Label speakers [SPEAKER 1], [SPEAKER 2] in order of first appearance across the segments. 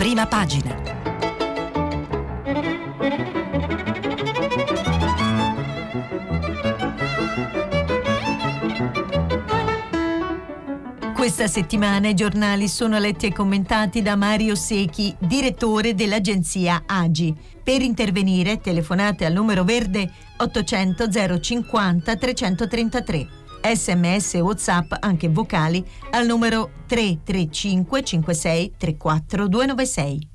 [SPEAKER 1] prima pagina. Questa settimana i giornali sono letti e commentati da Mario Secchi, direttore dell'agenzia AGI. Per intervenire telefonate al numero verde 800 050 333. Sms e WhatsApp anche vocali al numero 335 56 34 296.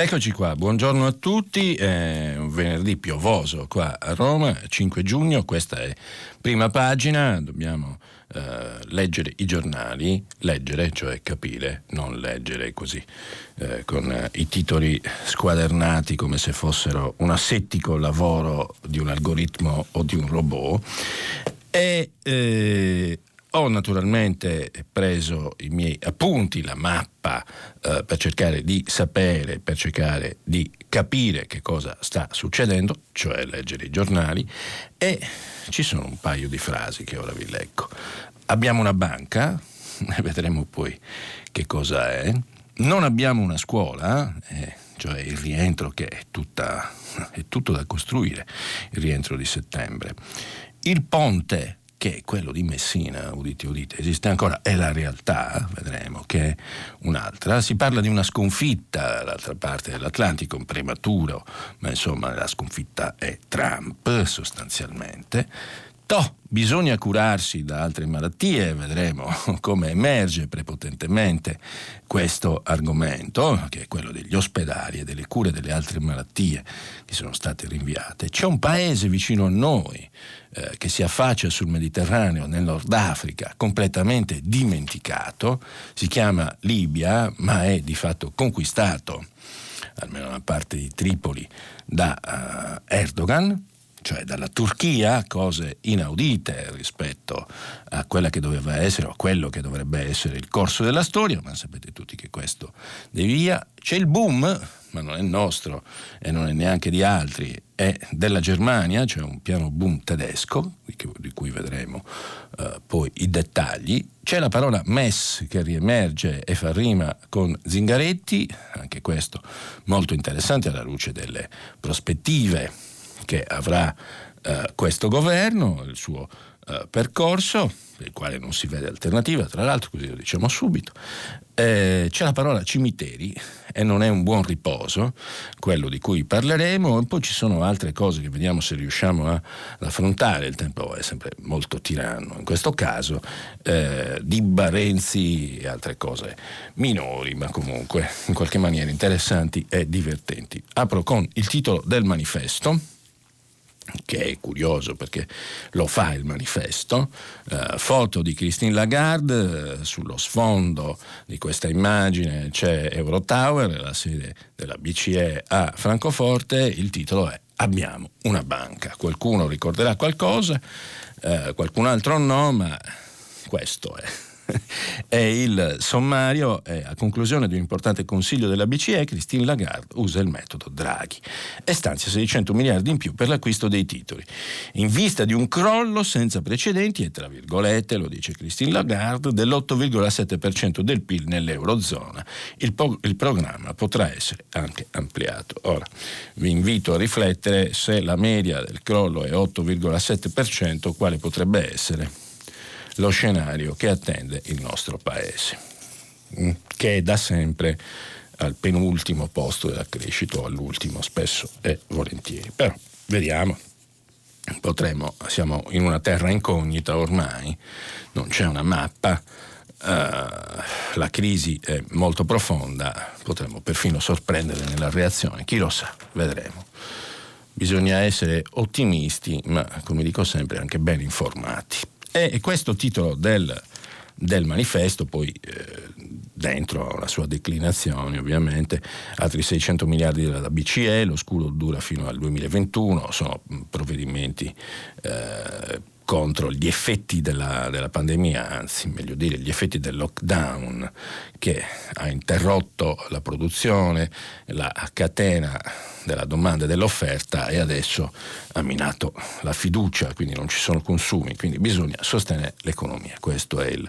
[SPEAKER 2] Eccoci qua, buongiorno a tutti, è un venerdì piovoso qua a Roma, 5 giugno, questa è prima pagina, dobbiamo eh, leggere i giornali, leggere, cioè capire, non leggere così, eh, con i titoli squadernati come se fossero un assettico lavoro di un algoritmo o di un robot. E eh, ho naturalmente preso i miei appunti, la mappa, eh, per cercare di sapere, per cercare di capire che cosa sta succedendo, cioè leggere i giornali, e ci sono un paio di frasi che ora vi leggo. Abbiamo una banca, vedremo poi che cosa è. Non abbiamo una scuola, eh, cioè il rientro che è, tutta, è tutto da costruire, il rientro di settembre. Il ponte che è quello di Messina, udite udite, esiste ancora, è la realtà, vedremo che è un'altra. Si parla di una sconfitta dall'altra parte dell'Atlantico, un prematuro, ma insomma la sconfitta è Trump sostanzialmente. Toh, bisogna curarsi da altre malattie, vedremo come emerge prepotentemente questo argomento, che è quello degli ospedali e delle cure delle altre malattie che sono state rinviate. C'è un paese vicino a noi eh, che si affaccia sul Mediterraneo, nel Nord Africa, completamente dimenticato, si chiama Libia, ma è di fatto conquistato, almeno una parte di Tripoli, da uh, Erdogan cioè dalla Turchia, cose inaudite rispetto a quella che doveva essere o a quello che dovrebbe essere il corso della storia, ma sapete tutti che questo devia. C'è il boom, ma non è nostro e non è neanche di altri, è della Germania, cioè un piano boom tedesco, di cui vedremo uh, poi i dettagli. C'è la parola MES che riemerge e fa rima con Zingaretti, anche questo molto interessante alla luce delle prospettive che avrà eh, questo governo, il suo eh, percorso, per il quale non si vede alternativa, tra l'altro, così lo diciamo subito. Eh, c'è la parola cimiteri e non è un buon riposo, quello di cui parleremo, e poi ci sono altre cose che vediamo se riusciamo a, ad affrontare, il tempo è sempre molto tiranno in questo caso, eh, di Barenzi e altre cose minori, ma comunque in qualche maniera interessanti e divertenti. Apro con il titolo del manifesto che è curioso perché lo fa il manifesto, eh, foto di Christine Lagarde, eh, sullo sfondo di questa immagine c'è Eurotower, la sede della BCE a Francoforte, il titolo è Abbiamo una banca. Qualcuno ricorderà qualcosa, eh, qualcun altro no, ma questo è è il sommario, è a conclusione di un importante consiglio della BCE, Christine Lagarde usa il metodo Draghi e stanzia 600 miliardi in più per l'acquisto dei titoli. In vista di un crollo senza precedenti e tra virgolette, lo dice Christine Lagarde, dell'8,7% del PIL nell'Eurozona, il, po- il programma potrà essere anche ampliato. Ora, vi invito a riflettere se la media del crollo è 8,7%, quale potrebbe essere lo scenario che attende il nostro Paese, mm, che è da sempre al penultimo posto della crescita o all'ultimo spesso e volentieri. Però vediamo, potremmo, siamo in una terra incognita ormai, non c'è una mappa, uh, la crisi è molto profonda, potremmo perfino sorprendere nella reazione, chi lo sa, vedremo. Bisogna essere ottimisti, ma come dico sempre anche ben informati. E questo titolo del, del manifesto, poi eh, dentro la sua declinazione ovviamente, altri 600 miliardi della BCE, lo scudo dura fino al 2021, sono provvedimenti eh, contro gli effetti della, della, pandemia, anzi meglio dire gli effetti del lockdown che ha interrotto la produzione, la catena della domanda e dell'offerta e adesso ha minato la fiducia, quindi non ci sono consumi, quindi bisogna sostenere l'economia, questo è il,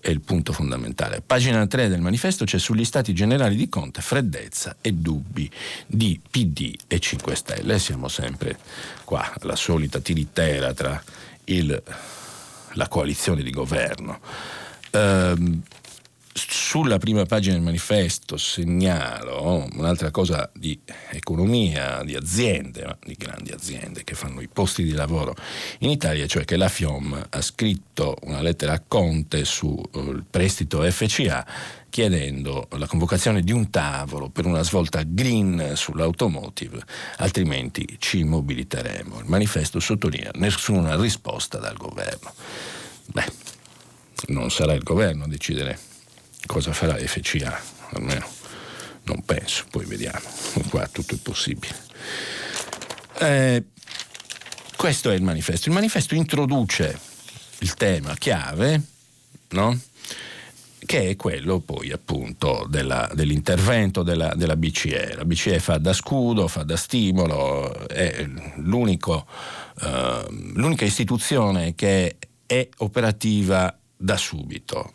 [SPEAKER 2] è il punto fondamentale. Pagina 3 del manifesto c'è sugli stati generali di Conte freddezza e dubbi di PD e 5 Stelle. Siamo sempre qua, la solita tiritera tra il, la coalizione di governo. Ehm, sulla prima pagina del manifesto segnalo un'altra cosa di economia, di aziende, di grandi aziende che fanno i posti di lavoro in Italia, cioè che la FIOM ha scritto una lettera a Conte sul eh, prestito FCA chiedendo la convocazione di un tavolo per una svolta green sull'automotive, altrimenti ci immobiliteremo. Il manifesto sottolinea nessuna risposta dal governo. Beh, non sarà il governo a decidere cosa farà FCA, almeno non penso, poi vediamo, qua tutto è possibile. Eh, questo è il manifesto. Il manifesto introduce il tema chiave, no? che è quello poi appunto della, dell'intervento della, della, BCE. La BCE fa da scudo, fa da stimolo, è uh, l'unica istituzione che è operativa da subito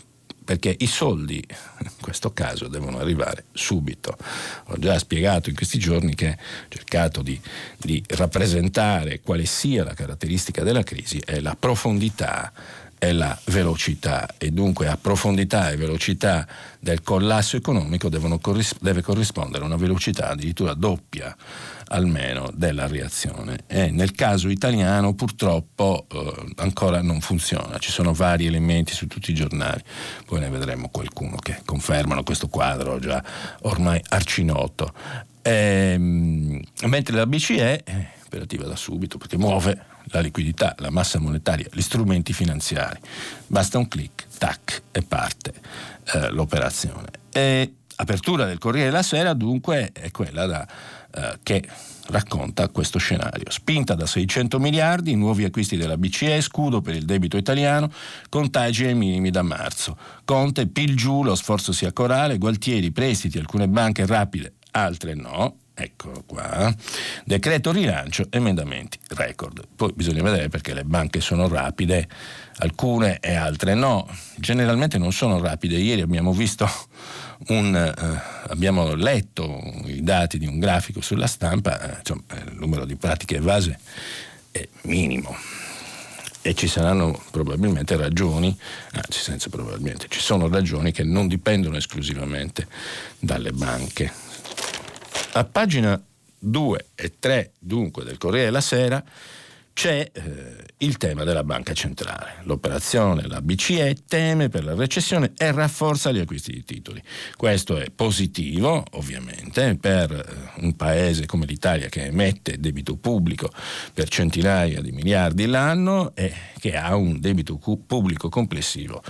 [SPEAKER 2] perché i soldi in questo caso devono arrivare subito. Ho già spiegato in questi giorni che ho cercato di, di rappresentare quale sia la caratteristica della crisi e la profondità e la velocità e dunque a profondità e velocità del collasso economico corris- deve corrispondere una velocità addirittura doppia almeno della reazione e nel caso italiano purtroppo eh, ancora non funziona, ci sono vari elementi su tutti i giornali, poi ne vedremo qualcuno che confermano questo quadro già ormai arcinoto. E, ehm, mentre la BCE è operativa da subito perché muove la liquidità, la massa monetaria, gli strumenti finanziari. Basta un clic, tac, e parte eh, l'operazione. E apertura del Corriere della Sera dunque è quella da, eh, che racconta questo scenario. Spinta da 600 miliardi, nuovi acquisti della BCE, scudo per il debito italiano, contagi ai minimi da marzo. Conte, pil giù, lo sforzo sia corale, Gualtieri, prestiti, alcune banche rapide, altre no, Eccolo qua. Decreto rilancio, emendamenti record. Poi bisogna vedere perché le banche sono rapide, alcune e altre no. Generalmente non sono rapide. Ieri abbiamo visto un, eh, abbiamo letto i dati di un grafico sulla stampa, eh, insomma, il numero di pratiche evase è minimo. E ci saranno probabilmente ragioni, anzi senza probabilmente, ci sono ragioni che non dipendono esclusivamente dalle banche a pagina 2 e 3 dunque del Corriere della Sera c'è eh, il tema della banca centrale. L'operazione, la BCE teme per la recessione e rafforza gli acquisti di titoli. Questo è positivo, ovviamente, per eh, un paese come l'Italia che emette debito pubblico per centinaia di miliardi l'anno e che ha un debito pubblico complessivo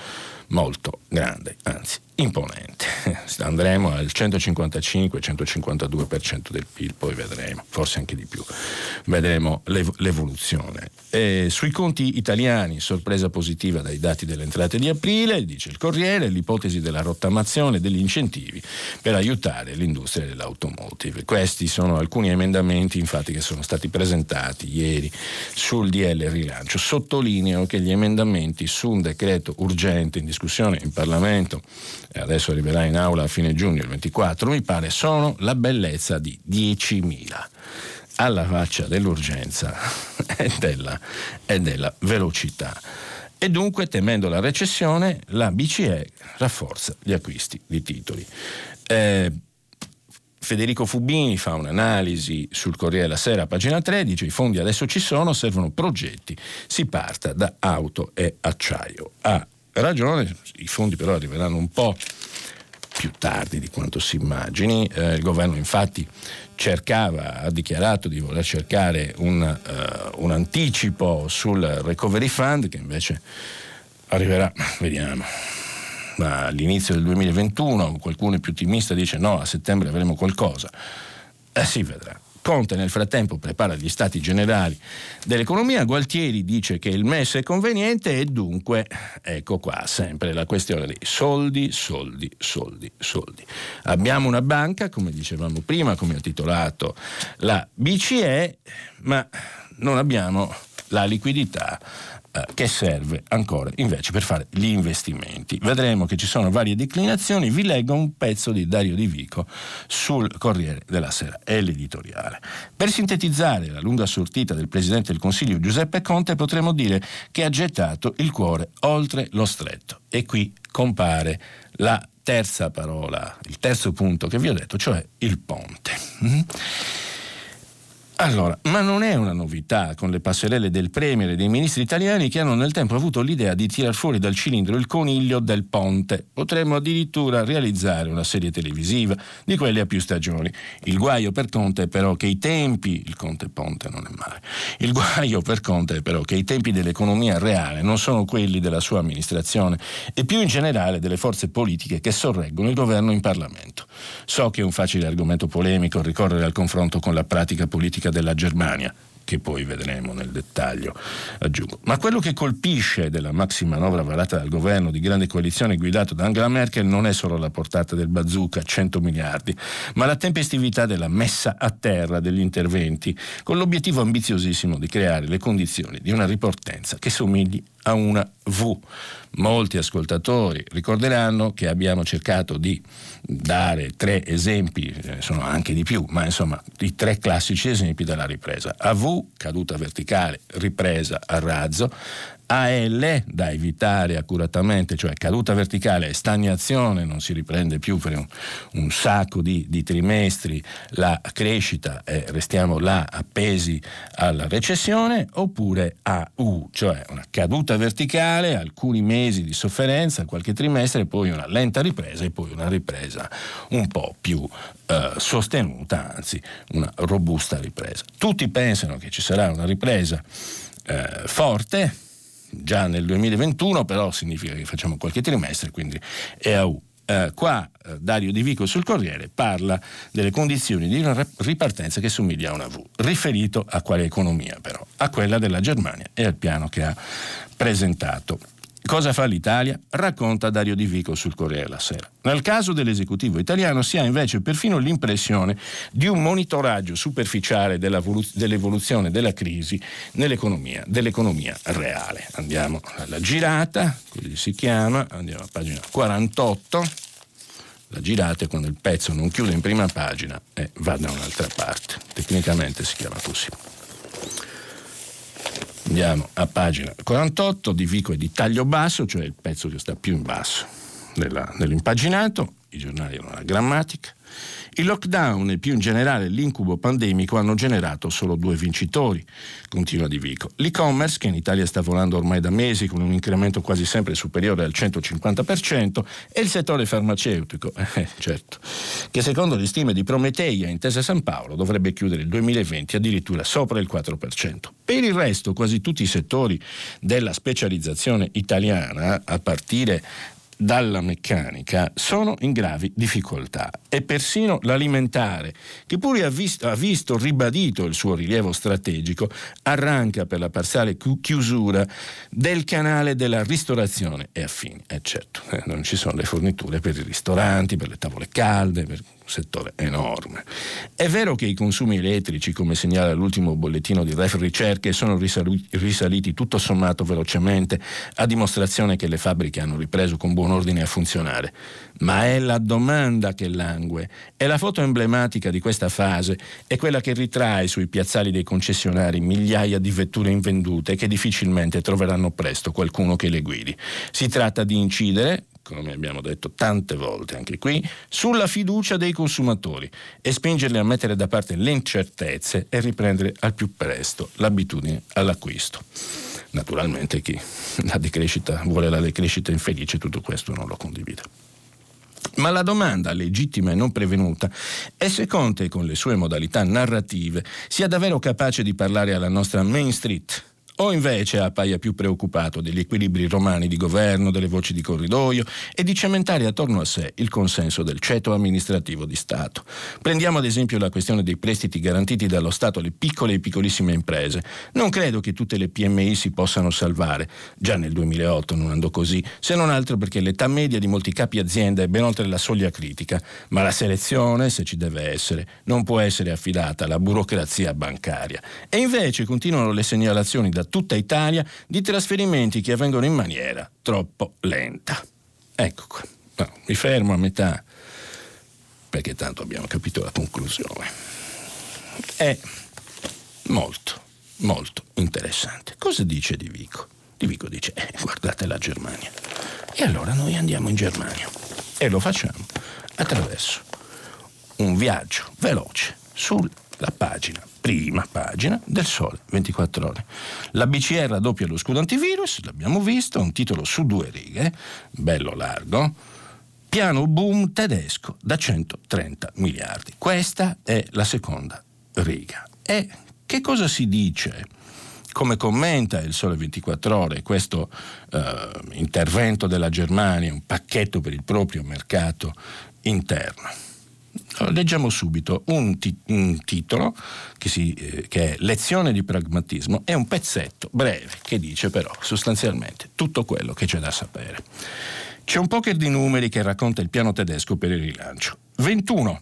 [SPEAKER 2] molto grande, anzi imponente. Andremo al 155-152% del PIL, poi vedremo, forse anche di più, vedremo l'ev- l'evoluzione. E sui conti italiani, sorpresa positiva dai dati delle entrate di aprile, dice il Corriere, l'ipotesi della rottamazione degli incentivi per aiutare l'industria dell'automotive. Questi sono alcuni emendamenti infatti che sono stati presentati ieri sul DL rilancio. Sottolineo che gli emendamenti su un decreto urgente in discussione in Parlamento e adesso arriverà in aula a fine giugno, il 24, mi pare, sono la bellezza di 10.000 alla faccia dell'urgenza e della, e della velocità. E dunque, temendo la recessione, la BCE rafforza gli acquisti di titoli. Eh, Federico Fubini fa un'analisi sul Corriere della Sera, pagina 13, i fondi adesso ci sono, servono progetti, si parta da auto e acciaio. A ragione, i fondi però arriveranno un po' più tardi di quanto si immagini. Eh, il governo infatti cercava, ha dichiarato di voler cercare un, uh, un anticipo sul recovery fund che invece arriverà, vediamo, all'inizio del 2021, qualcuno è più ottimista dice no, a settembre avremo qualcosa. Eh, si vedrà. Conte nel frattempo prepara gli stati generali dell'economia, Gualtieri dice che il MES è conveniente e dunque ecco qua sempre la questione dei soldi, soldi, soldi, soldi. Abbiamo una banca, come dicevamo prima, come ha titolato la BCE, ma non abbiamo la liquidità che serve ancora invece per fare gli investimenti. Vedremo che ci sono varie declinazioni, vi leggo un pezzo di Dario Di Vico sul Corriere della Sera, è l'editoriale. Per sintetizzare la lunga sortita del Presidente del Consiglio Giuseppe Conte potremmo dire che ha gettato il cuore oltre lo stretto e qui compare la terza parola, il terzo punto che vi ho detto, cioè il ponte. Allora, ma non è una novità con le passerelle del Premier e dei ministri italiani che hanno nel tempo avuto l'idea di tirar fuori dal cilindro il coniglio del ponte. Potremmo addirittura realizzare una serie televisiva di quelle a più stagioni. Il guaio per Conte è però che i tempi, il Conte Ponte non è male, il guaio per Conte è però che i tempi dell'economia reale non sono quelli della sua amministrazione e più in generale delle forze politiche che sorreggono il governo in Parlamento. So che è un facile argomento polemico ricorrere al confronto con la pratica politica politica della Germania che poi vedremo nel dettaglio, aggiungo. Ma quello che colpisce della maxi manovra varata dal governo di grande coalizione guidato da Angela Merkel non è solo la portata del bazooka, 100 miliardi, ma la tempestività della messa a terra degli interventi, con l'obiettivo ambiziosissimo di creare le condizioni di una riportenza che somigli a una V. Molti ascoltatori ricorderanno che abbiamo cercato di dare tre esempi, sono anche di più, ma insomma i tre classici esempi della ripresa. AV, caduta verticale, ripresa a razzo, AL da evitare accuratamente, cioè caduta verticale e stagnazione, non si riprende più per un, un sacco di, di, trimestri la crescita e restiamo là appesi alla recessione, oppure AU, cioè una caduta verticale, alcuni mesi di sofferenza, qualche trimestre, poi una lenta ripresa e poi una ripresa un po' più eh, sostenuta, anzi una robusta ripresa. Tutti pensano che ci sarà una ripresa eh, forte, già nel 2021, però significa che facciamo qualche trimestre, quindi EAU. Eh, qua eh, Dario Di Vico sul Corriere parla delle condizioni di una ripartenza che somiglia a una V, riferito a quale economia però? A quella della Germania e al piano che ha presentato. Cosa fa l'Italia? Racconta Dario Di Vico sul Corriere della Sera. Nel caso dell'esecutivo italiano si ha invece perfino l'impressione di un monitoraggio superficiale dell'evoluzione della crisi nell'economia, dell'economia reale. Andiamo alla girata, così si chiama, andiamo a pagina 48. La girata è quando il pezzo non chiude in prima pagina e va da un'altra parte. Tecnicamente si chiama così. Andiamo a pagina 48, di Vico e di taglio basso, cioè il pezzo che sta più in basso nella, nell'impaginato, i giornali hanno la grammatica. Il lockdown e più in generale l'incubo pandemico hanno generato solo due vincitori, continua Di Vico. L'e-commerce, che in Italia sta volando ormai da mesi con un incremento quasi sempre superiore al 150%, e il settore farmaceutico, eh, certo, che secondo le stime di Prometeia Intesa San Paolo dovrebbe chiudere il 2020 addirittura sopra il 4%. Per il resto, quasi tutti i settori della specializzazione italiana, a partire dalla meccanica sono in gravi difficoltà e persino l'alimentare, che pure ha visto, ha visto, ribadito il suo rilievo strategico, arranca per la parziale chiusura del canale della ristorazione e affini. E eh certo, eh, non ci sono le forniture per i ristoranti, per le tavole calde, per settore enorme. È vero che i consumi elettrici, come segnala l'ultimo bollettino di Ref Ricerche, sono risaliti tutto sommato velocemente, a dimostrazione che le fabbriche hanno ripreso con buon ordine a funzionare. Ma è la domanda che langue. E la foto emblematica di questa fase è quella che ritrae sui piazzali dei concessionari migliaia di vetture invendute che difficilmente troveranno presto qualcuno che le guidi. Si tratta di incidere, come abbiamo detto tante volte anche qui, sulla fiducia dei consumatori e spingerli a mettere da parte le incertezze e riprendere al più presto l'abitudine all'acquisto. Naturalmente chi la decrescita, vuole la decrescita infelice, tutto questo non lo condivide. Ma la domanda legittima e non prevenuta è se Conte, con le sue modalità narrative, sia davvero capace di parlare alla nostra Main Street, o invece appaia più preoccupato degli equilibri romani di governo, delle voci di corridoio e di cementare attorno a sé il consenso del ceto amministrativo di Stato. Prendiamo ad esempio la questione dei prestiti garantiti dallo Stato alle piccole e piccolissime imprese. Non credo che tutte le PMI si possano salvare. Già nel 2008 non andò così, se non altro perché l'età media di molti capi azienda è ben oltre la soglia critica. Ma la selezione, se ci deve essere, non può essere affidata alla burocrazia bancaria. E invece continuano le segnalazioni da tutta Italia di trasferimenti che avvengono in maniera troppo lenta. Ecco qua, no, mi fermo a metà perché tanto abbiamo capito la conclusione. È molto, molto interessante. Cosa dice Di Vico? Di Vico dice, eh, guardate la Germania. E allora noi andiamo in Germania e lo facciamo attraverso un viaggio veloce sulla pagina, prima pagina del Sole 24 ore. La BCE raddoppia lo scudo antivirus, l'abbiamo visto, un titolo su due righe, bello largo, piano boom tedesco da 130 miliardi. Questa è la seconda riga. E che cosa si dice? Come commenta il Sole 24 Ore questo eh, intervento della Germania, un pacchetto per il proprio mercato interno? Leggiamo subito un, ti- un titolo che, si, eh, che, è Lezione di pragmatismo, è un pezzetto breve che dice però sostanzialmente tutto quello che c'è da sapere. C'è un poker di numeri che racconta il piano tedesco per il rilancio. 21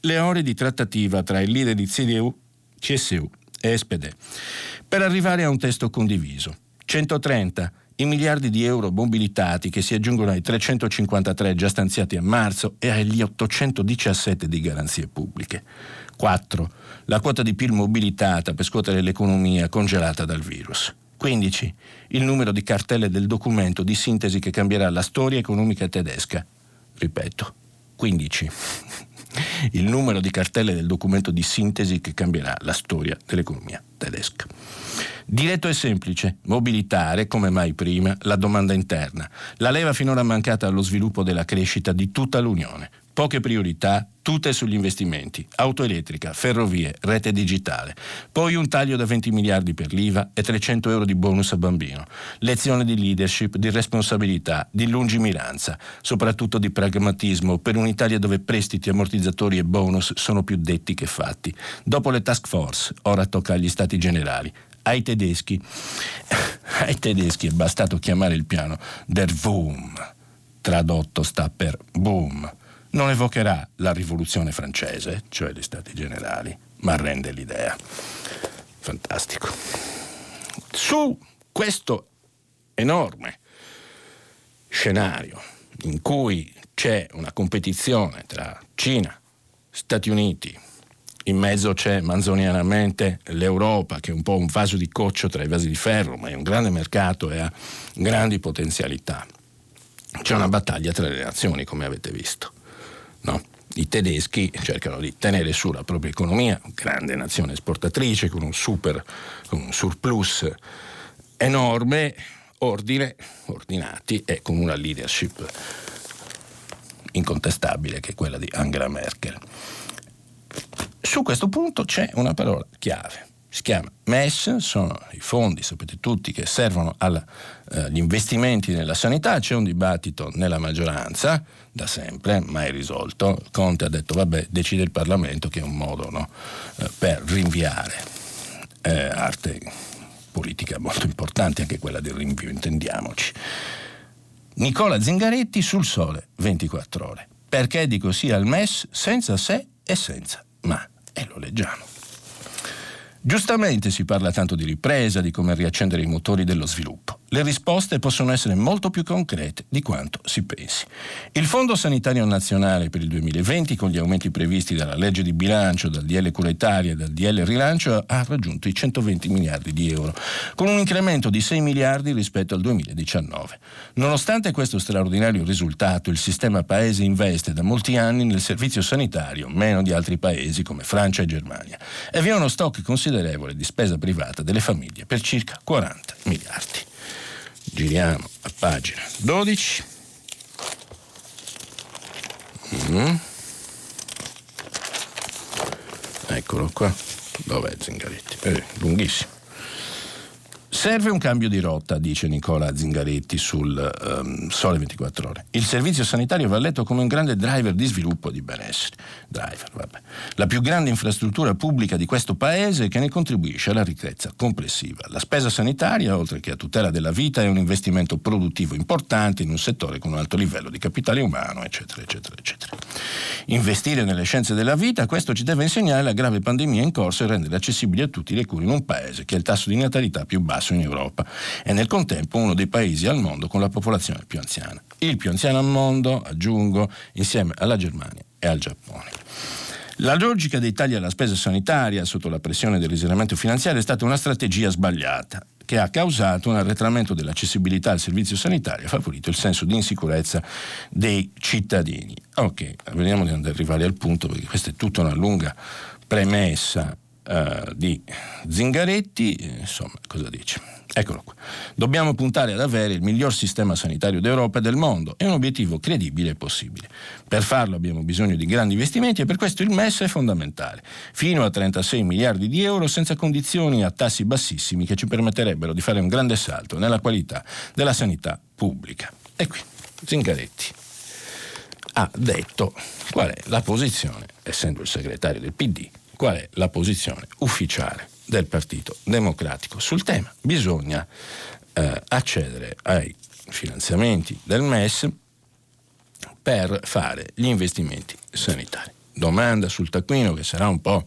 [SPEAKER 2] le ore di trattativa tra il leader di CDU, CSU e SPD per arrivare a un testo condiviso. 130 i miliardi di euro mobilitati che si aggiungono ai 353 già stanziati a marzo e agli 817 di garanzie pubbliche. 4. La quota di PIL mobilitata per scuotere l'economia congelata dal virus. 15. Il numero di cartelle del documento di sintesi che cambierà la storia economica tedesca. Ripeto, 15. Il numero di cartelle del documento di sintesi che cambierà la storia dell'economia tedesca. Diretto e semplice, mobilitare, come mai prima, la domanda interna, la leva finora mancata allo sviluppo della crescita di tutta l'Unione, Poche priorità, tutte sugli investimenti, auto elettrica, ferrovie, rete digitale. Poi un taglio da 20 miliardi per l'IVA e 300 euro di bonus a bambino. Lezione di leadership, di responsabilità, di lungimiranza, soprattutto di pragmatismo per un'Italia dove prestiti, ammortizzatori e bonus sono più detti che fatti. Dopo le task force, ora tocca agli stati generali. Ai tedeschi, ai tedeschi è bastato chiamare il piano der Boom. Tradotto sta per boom non evocherà la rivoluzione francese, cioè gli stati generali, ma rende l'idea. Fantastico. Su questo enorme scenario in cui c'è una competizione tra Cina, Stati Uniti, in mezzo c'è manzonianamente l'Europa che è un po' un vaso di coccio tra i vasi di ferro, ma è un grande mercato e ha grandi potenzialità. C'è una battaglia tra le nazioni, come avete visto. No? I tedeschi cercano di tenere su la propria economia, grande nazione esportatrice con un, super, con un surplus enorme, ordine, ordinati e con una leadership incontestabile che è quella di Angela Merkel. Su questo punto c'è una parola chiave, si chiama MES, sono i fondi, sapete tutti, che servono agli eh, investimenti nella sanità, c'è un dibattito nella maggioranza, da sempre, mai risolto. Conte ha detto vabbè, decide il Parlamento che è un modo no, eh, per rinviare eh, arte politica molto importante, anche quella del rinvio, intendiamoci. Nicola Zingaretti sul sole 24 ore. Perché dico sì al MES senza se e senza ma? E lo leggiamo. Giustamente si parla tanto di ripresa, di come riaccendere i motori dello sviluppo. Le risposte possono essere molto più concrete di quanto si pensi. Il Fondo Sanitario Nazionale per il 2020, con gli aumenti previsti dalla legge di bilancio, dal DL Cura Italia e dal DL Rilancio, ha raggiunto i 120 miliardi di euro, con un incremento di 6 miliardi rispetto al 2019. Nonostante questo straordinario risultato, il sistema paese investe da molti anni nel servizio sanitario, meno di altri paesi come Francia e Germania, e vi è uno stock considerevole di spesa privata delle famiglie per circa 40 miliardi. Giriamo a pagina 12. Mm. Eccolo qua. Dov'è Zingaretti? Eh, lunghissimo. Serve un cambio di rotta, dice Nicola Zingaretti sul um, Sole 24 Ore. Il servizio sanitario va letto come un grande driver di sviluppo e di benessere. Driver, vabbè. La più grande infrastruttura pubblica di questo paese che ne contribuisce alla ricchezza complessiva. La spesa sanitaria, oltre che a tutela della vita, è un investimento produttivo importante in un settore con un alto livello di capitale umano, eccetera, eccetera, eccetera. investire nelle scienze della vita, questo ci deve insegnare la grave pandemia in corso e rendere accessibili a tutti le cure in un paese che ha il tasso di natalità più basso in Europa e nel contempo uno dei paesi al mondo con la popolazione più anziana. Il più anziano al mondo, aggiungo, insieme alla Germania e al Giappone. La logica dei tagli alla spesa sanitaria sotto la pressione del risanamento finanziario è stata una strategia sbagliata che ha causato un arretramento dell'accessibilità al servizio sanitario e favorito il senso di insicurezza dei cittadini. Ok, vediamo di arrivare al punto perché questa è tutta una lunga premessa uh, di Zingaretti, insomma, cosa dice? Eccolo qua. Dobbiamo puntare ad avere il miglior sistema sanitario d'Europa e del mondo. È un obiettivo credibile e possibile. Per farlo abbiamo bisogno di grandi investimenti e per questo il MES è fondamentale. Fino a 36 miliardi di euro senza condizioni a tassi bassissimi che ci permetterebbero di fare un grande salto nella qualità della sanità pubblica. E qui Zingaretti ha detto qual è la posizione, essendo il segretario del PD, qual è la posizione ufficiale del Partito Democratico sul tema. Bisogna eh, accedere ai finanziamenti del MES per fare gli investimenti sanitari. Domanda sul taccuino che sarà un po'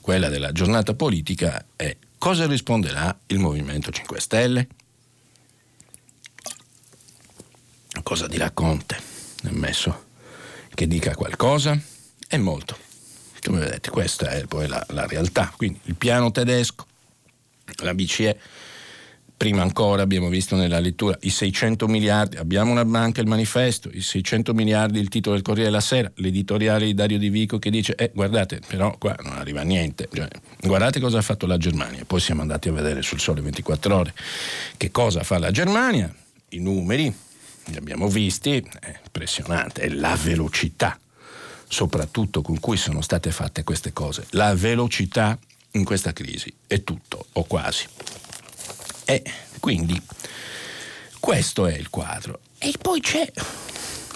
[SPEAKER 2] quella della giornata politica è cosa risponderà il Movimento 5 Stelle? Cosa dirà Conte? Ammesso che dica qualcosa? È molto come vedete, questa è poi la, la realtà. Quindi il piano tedesco, la BCE, prima ancora abbiamo visto nella lettura i 600 miliardi, abbiamo una banca, il manifesto, i 600 miliardi, il titolo del Corriere della Sera, l'editoriale di Dario Di Vico che dice, eh guardate, però qua non arriva niente, cioè, guardate cosa ha fatto la Germania, poi siamo andati a vedere sul sole 24 ore che cosa fa la Germania, i numeri, li abbiamo visti, è impressionante, è la velocità soprattutto con cui sono state fatte queste cose. La velocità in questa crisi è tutto, o quasi. E quindi questo è il quadro. E poi c'è,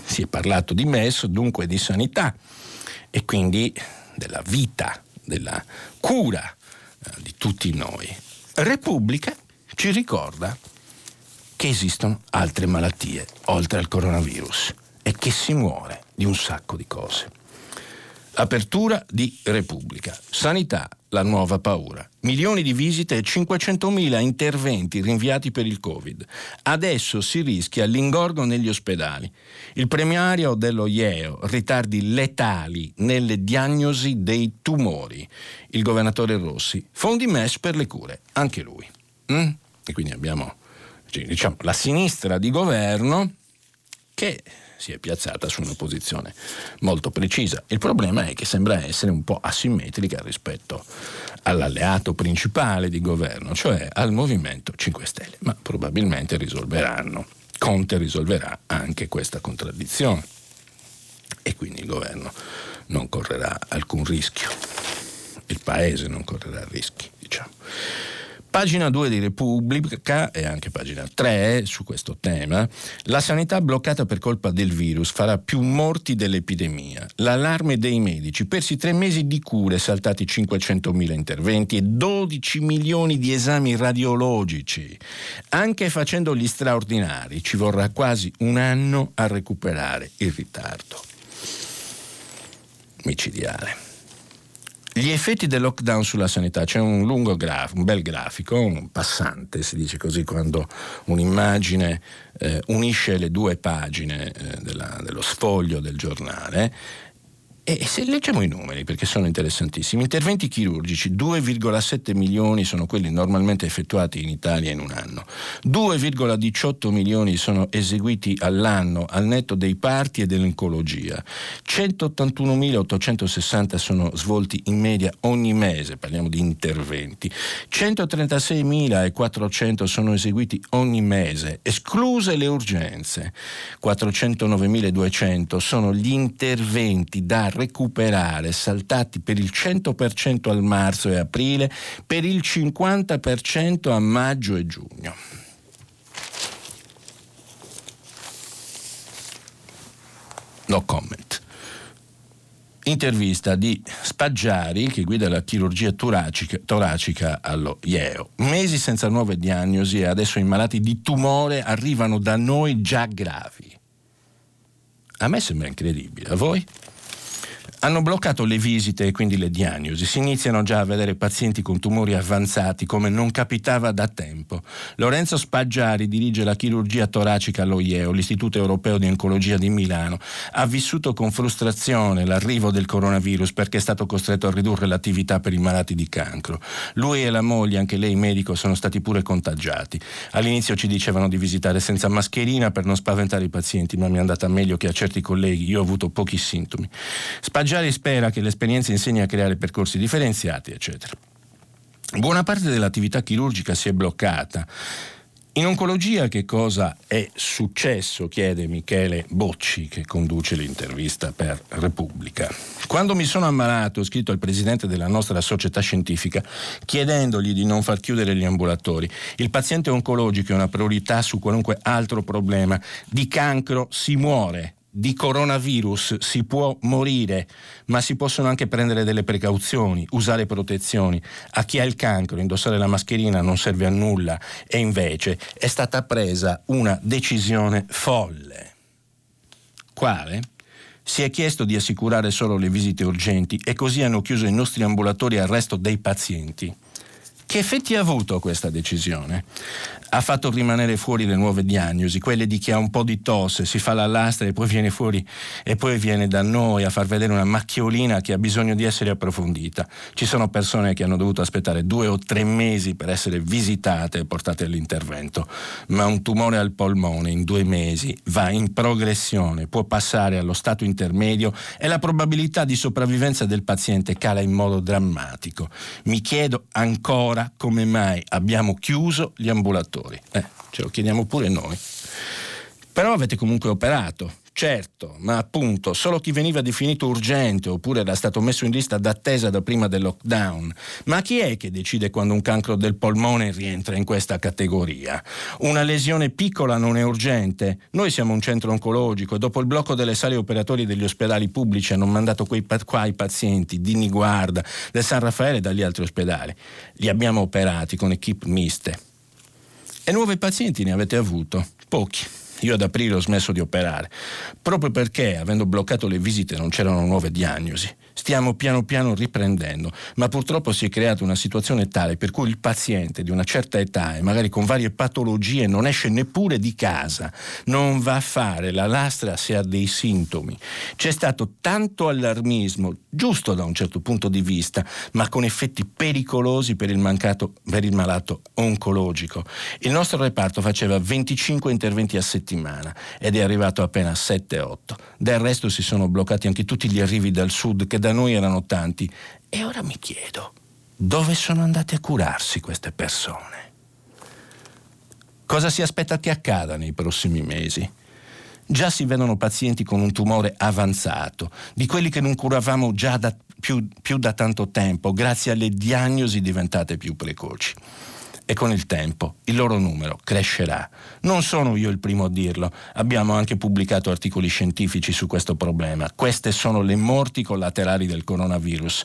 [SPEAKER 2] si è parlato di MES, dunque di sanità, e quindi della vita, della cura eh, di tutti noi. Repubblica ci ricorda che esistono altre malattie oltre al coronavirus e che si muore di un sacco di cose. Apertura di Repubblica. Sanità, la nuova paura. Milioni di visite e 500.000 interventi rinviati per il Covid. Adesso si rischia l'ingorgo negli ospedali. Il premiario dello IEO, ritardi letali nelle diagnosi dei tumori. Il governatore Rossi, fondi MES per le cure, anche lui. Mm? E quindi abbiamo diciamo, la sinistra di governo che si è piazzata su una posizione molto precisa. Il problema è che sembra essere un po' asimmetrica rispetto all'alleato principale di governo, cioè al Movimento 5 Stelle, ma probabilmente risolveranno. Conte risolverà anche questa contraddizione e quindi il governo non correrà alcun rischio, il paese non correrà rischi, diciamo. Pagina 2 di Repubblica e anche pagina 3 su questo tema. La sanità bloccata per colpa del virus farà più morti dell'epidemia. L'allarme dei medici. Persi tre mesi di cure, saltati 500.000 interventi e 12 milioni di esami radiologici. Anche facendo gli straordinari ci vorrà quasi un anno a recuperare il ritardo. Micidiale. Gli effetti del lockdown sulla sanità, c'è un lungo grafico, un bel grafico, un passante si dice così quando un'immagine eh, unisce le due pagine eh, della, dello sfoglio del giornale e se leggiamo i numeri, perché sono interessantissimi, interventi chirurgici 2,7 milioni sono quelli normalmente effettuati in Italia in un anno, 2,18 milioni sono eseguiti all'anno al netto dei parti e dell'oncologia, 181.860 sono svolti in media ogni mese, parliamo di interventi, 136.400 sono eseguiti ogni mese, escluse le urgenze, 409.200 sono gli interventi da recuperare, saltati per il 100% al marzo e aprile, per il 50% a maggio e giugno. No comment. Intervista di Spaggiari che guida la chirurgia toracica, toracica allo IEO. Mesi senza nuove diagnosi e adesso i malati di tumore arrivano da noi già gravi. A me sembra incredibile, a voi? Hanno bloccato le visite e quindi le diagnosi. Si iniziano già a vedere pazienti con tumori avanzati come non capitava da tempo. Lorenzo Spaggiari dirige la chirurgia toracica all'OIEO, l'Istituto Europeo di Oncologia di Milano. Ha vissuto con frustrazione l'arrivo del coronavirus perché è stato costretto a ridurre l'attività per i malati di cancro. Lui e la moglie, anche lei medico, sono stati pure contagiati. All'inizio ci dicevano di visitare senza mascherina per non spaventare i pazienti, ma mi è andata meglio che a certi colleghi. Io ho avuto pochi sintomi. Spaggiari Giari spera che l'esperienza insegni a creare percorsi differenziati, eccetera. Buona parte dell'attività chirurgica si è bloccata. In oncologia che cosa è successo? chiede Michele Bocci che conduce l'intervista per Repubblica. Quando mi sono ammalato ho scritto al presidente della nostra società scientifica chiedendogli di non far chiudere gli ambulatori. Il paziente oncologico è una priorità su qualunque altro problema. Di cancro si muore di coronavirus si può morire, ma si possono anche prendere delle precauzioni, usare protezioni. A chi ha il cancro indossare la mascherina non serve a nulla e invece è stata presa una decisione folle. Quale? Si è chiesto di assicurare solo le visite urgenti e così hanno chiuso i nostri ambulatori al resto dei pazienti. Che effetti ha avuto questa decisione? Ha fatto rimanere fuori le nuove diagnosi, quelle di chi ha un po' di tosse, si fa la lastra e poi viene fuori e poi viene da noi a far vedere una macchiolina che ha bisogno di essere approfondita. Ci sono persone che hanno dovuto aspettare due o tre mesi per essere visitate e portate all'intervento, ma un tumore al polmone in due mesi va in progressione, può passare allo stato intermedio e la probabilità di sopravvivenza del paziente cala in modo drammatico. Mi chiedo ancora ora come mai abbiamo chiuso gli ambulatori? Eh, ce lo chiediamo pure noi. Però avete comunque operato, certo, ma appunto solo chi veniva definito urgente oppure era stato messo in lista d'attesa da prima del lockdown. Ma chi è che decide quando un cancro del polmone rientra in questa categoria? Una lesione piccola non è urgente. Noi siamo un centro oncologico e dopo il blocco delle sale operatori degli ospedali pubblici hanno mandato quei qua i pazienti di Niguarda, del San Raffaele e dagli altri ospedali. Li abbiamo operati con equip miste. E nuovi pazienti ne avete avuto? Pochi. Io ad aprile ho smesso di operare, proprio perché, avendo bloccato le visite, non c'erano nuove diagnosi. Stiamo piano piano riprendendo, ma purtroppo si è creata una situazione tale per cui il paziente di una certa età e magari con varie patologie non esce neppure di casa, non va a fare la lastra se ha dei sintomi. C'è stato tanto allarmismo, giusto da un certo punto di vista, ma con effetti pericolosi per il, mancato, per il malato oncologico. Il nostro reparto faceva 25 interventi a settimana ed è arrivato appena a 7-8. Del resto si sono bloccati anche tutti gli arrivi dal sud che da noi erano tanti. E ora mi chiedo, dove sono andate a curarsi queste persone? Cosa si aspetta che accada nei prossimi mesi? Già si vedono pazienti con un tumore avanzato, di quelli che non curavamo già da più, più da tanto tempo, grazie alle diagnosi diventate più precoci e con il tempo il loro numero crescerà. Non sono io il primo a dirlo, abbiamo anche pubblicato articoli scientifici su questo problema. Queste sono le morti collaterali del coronavirus.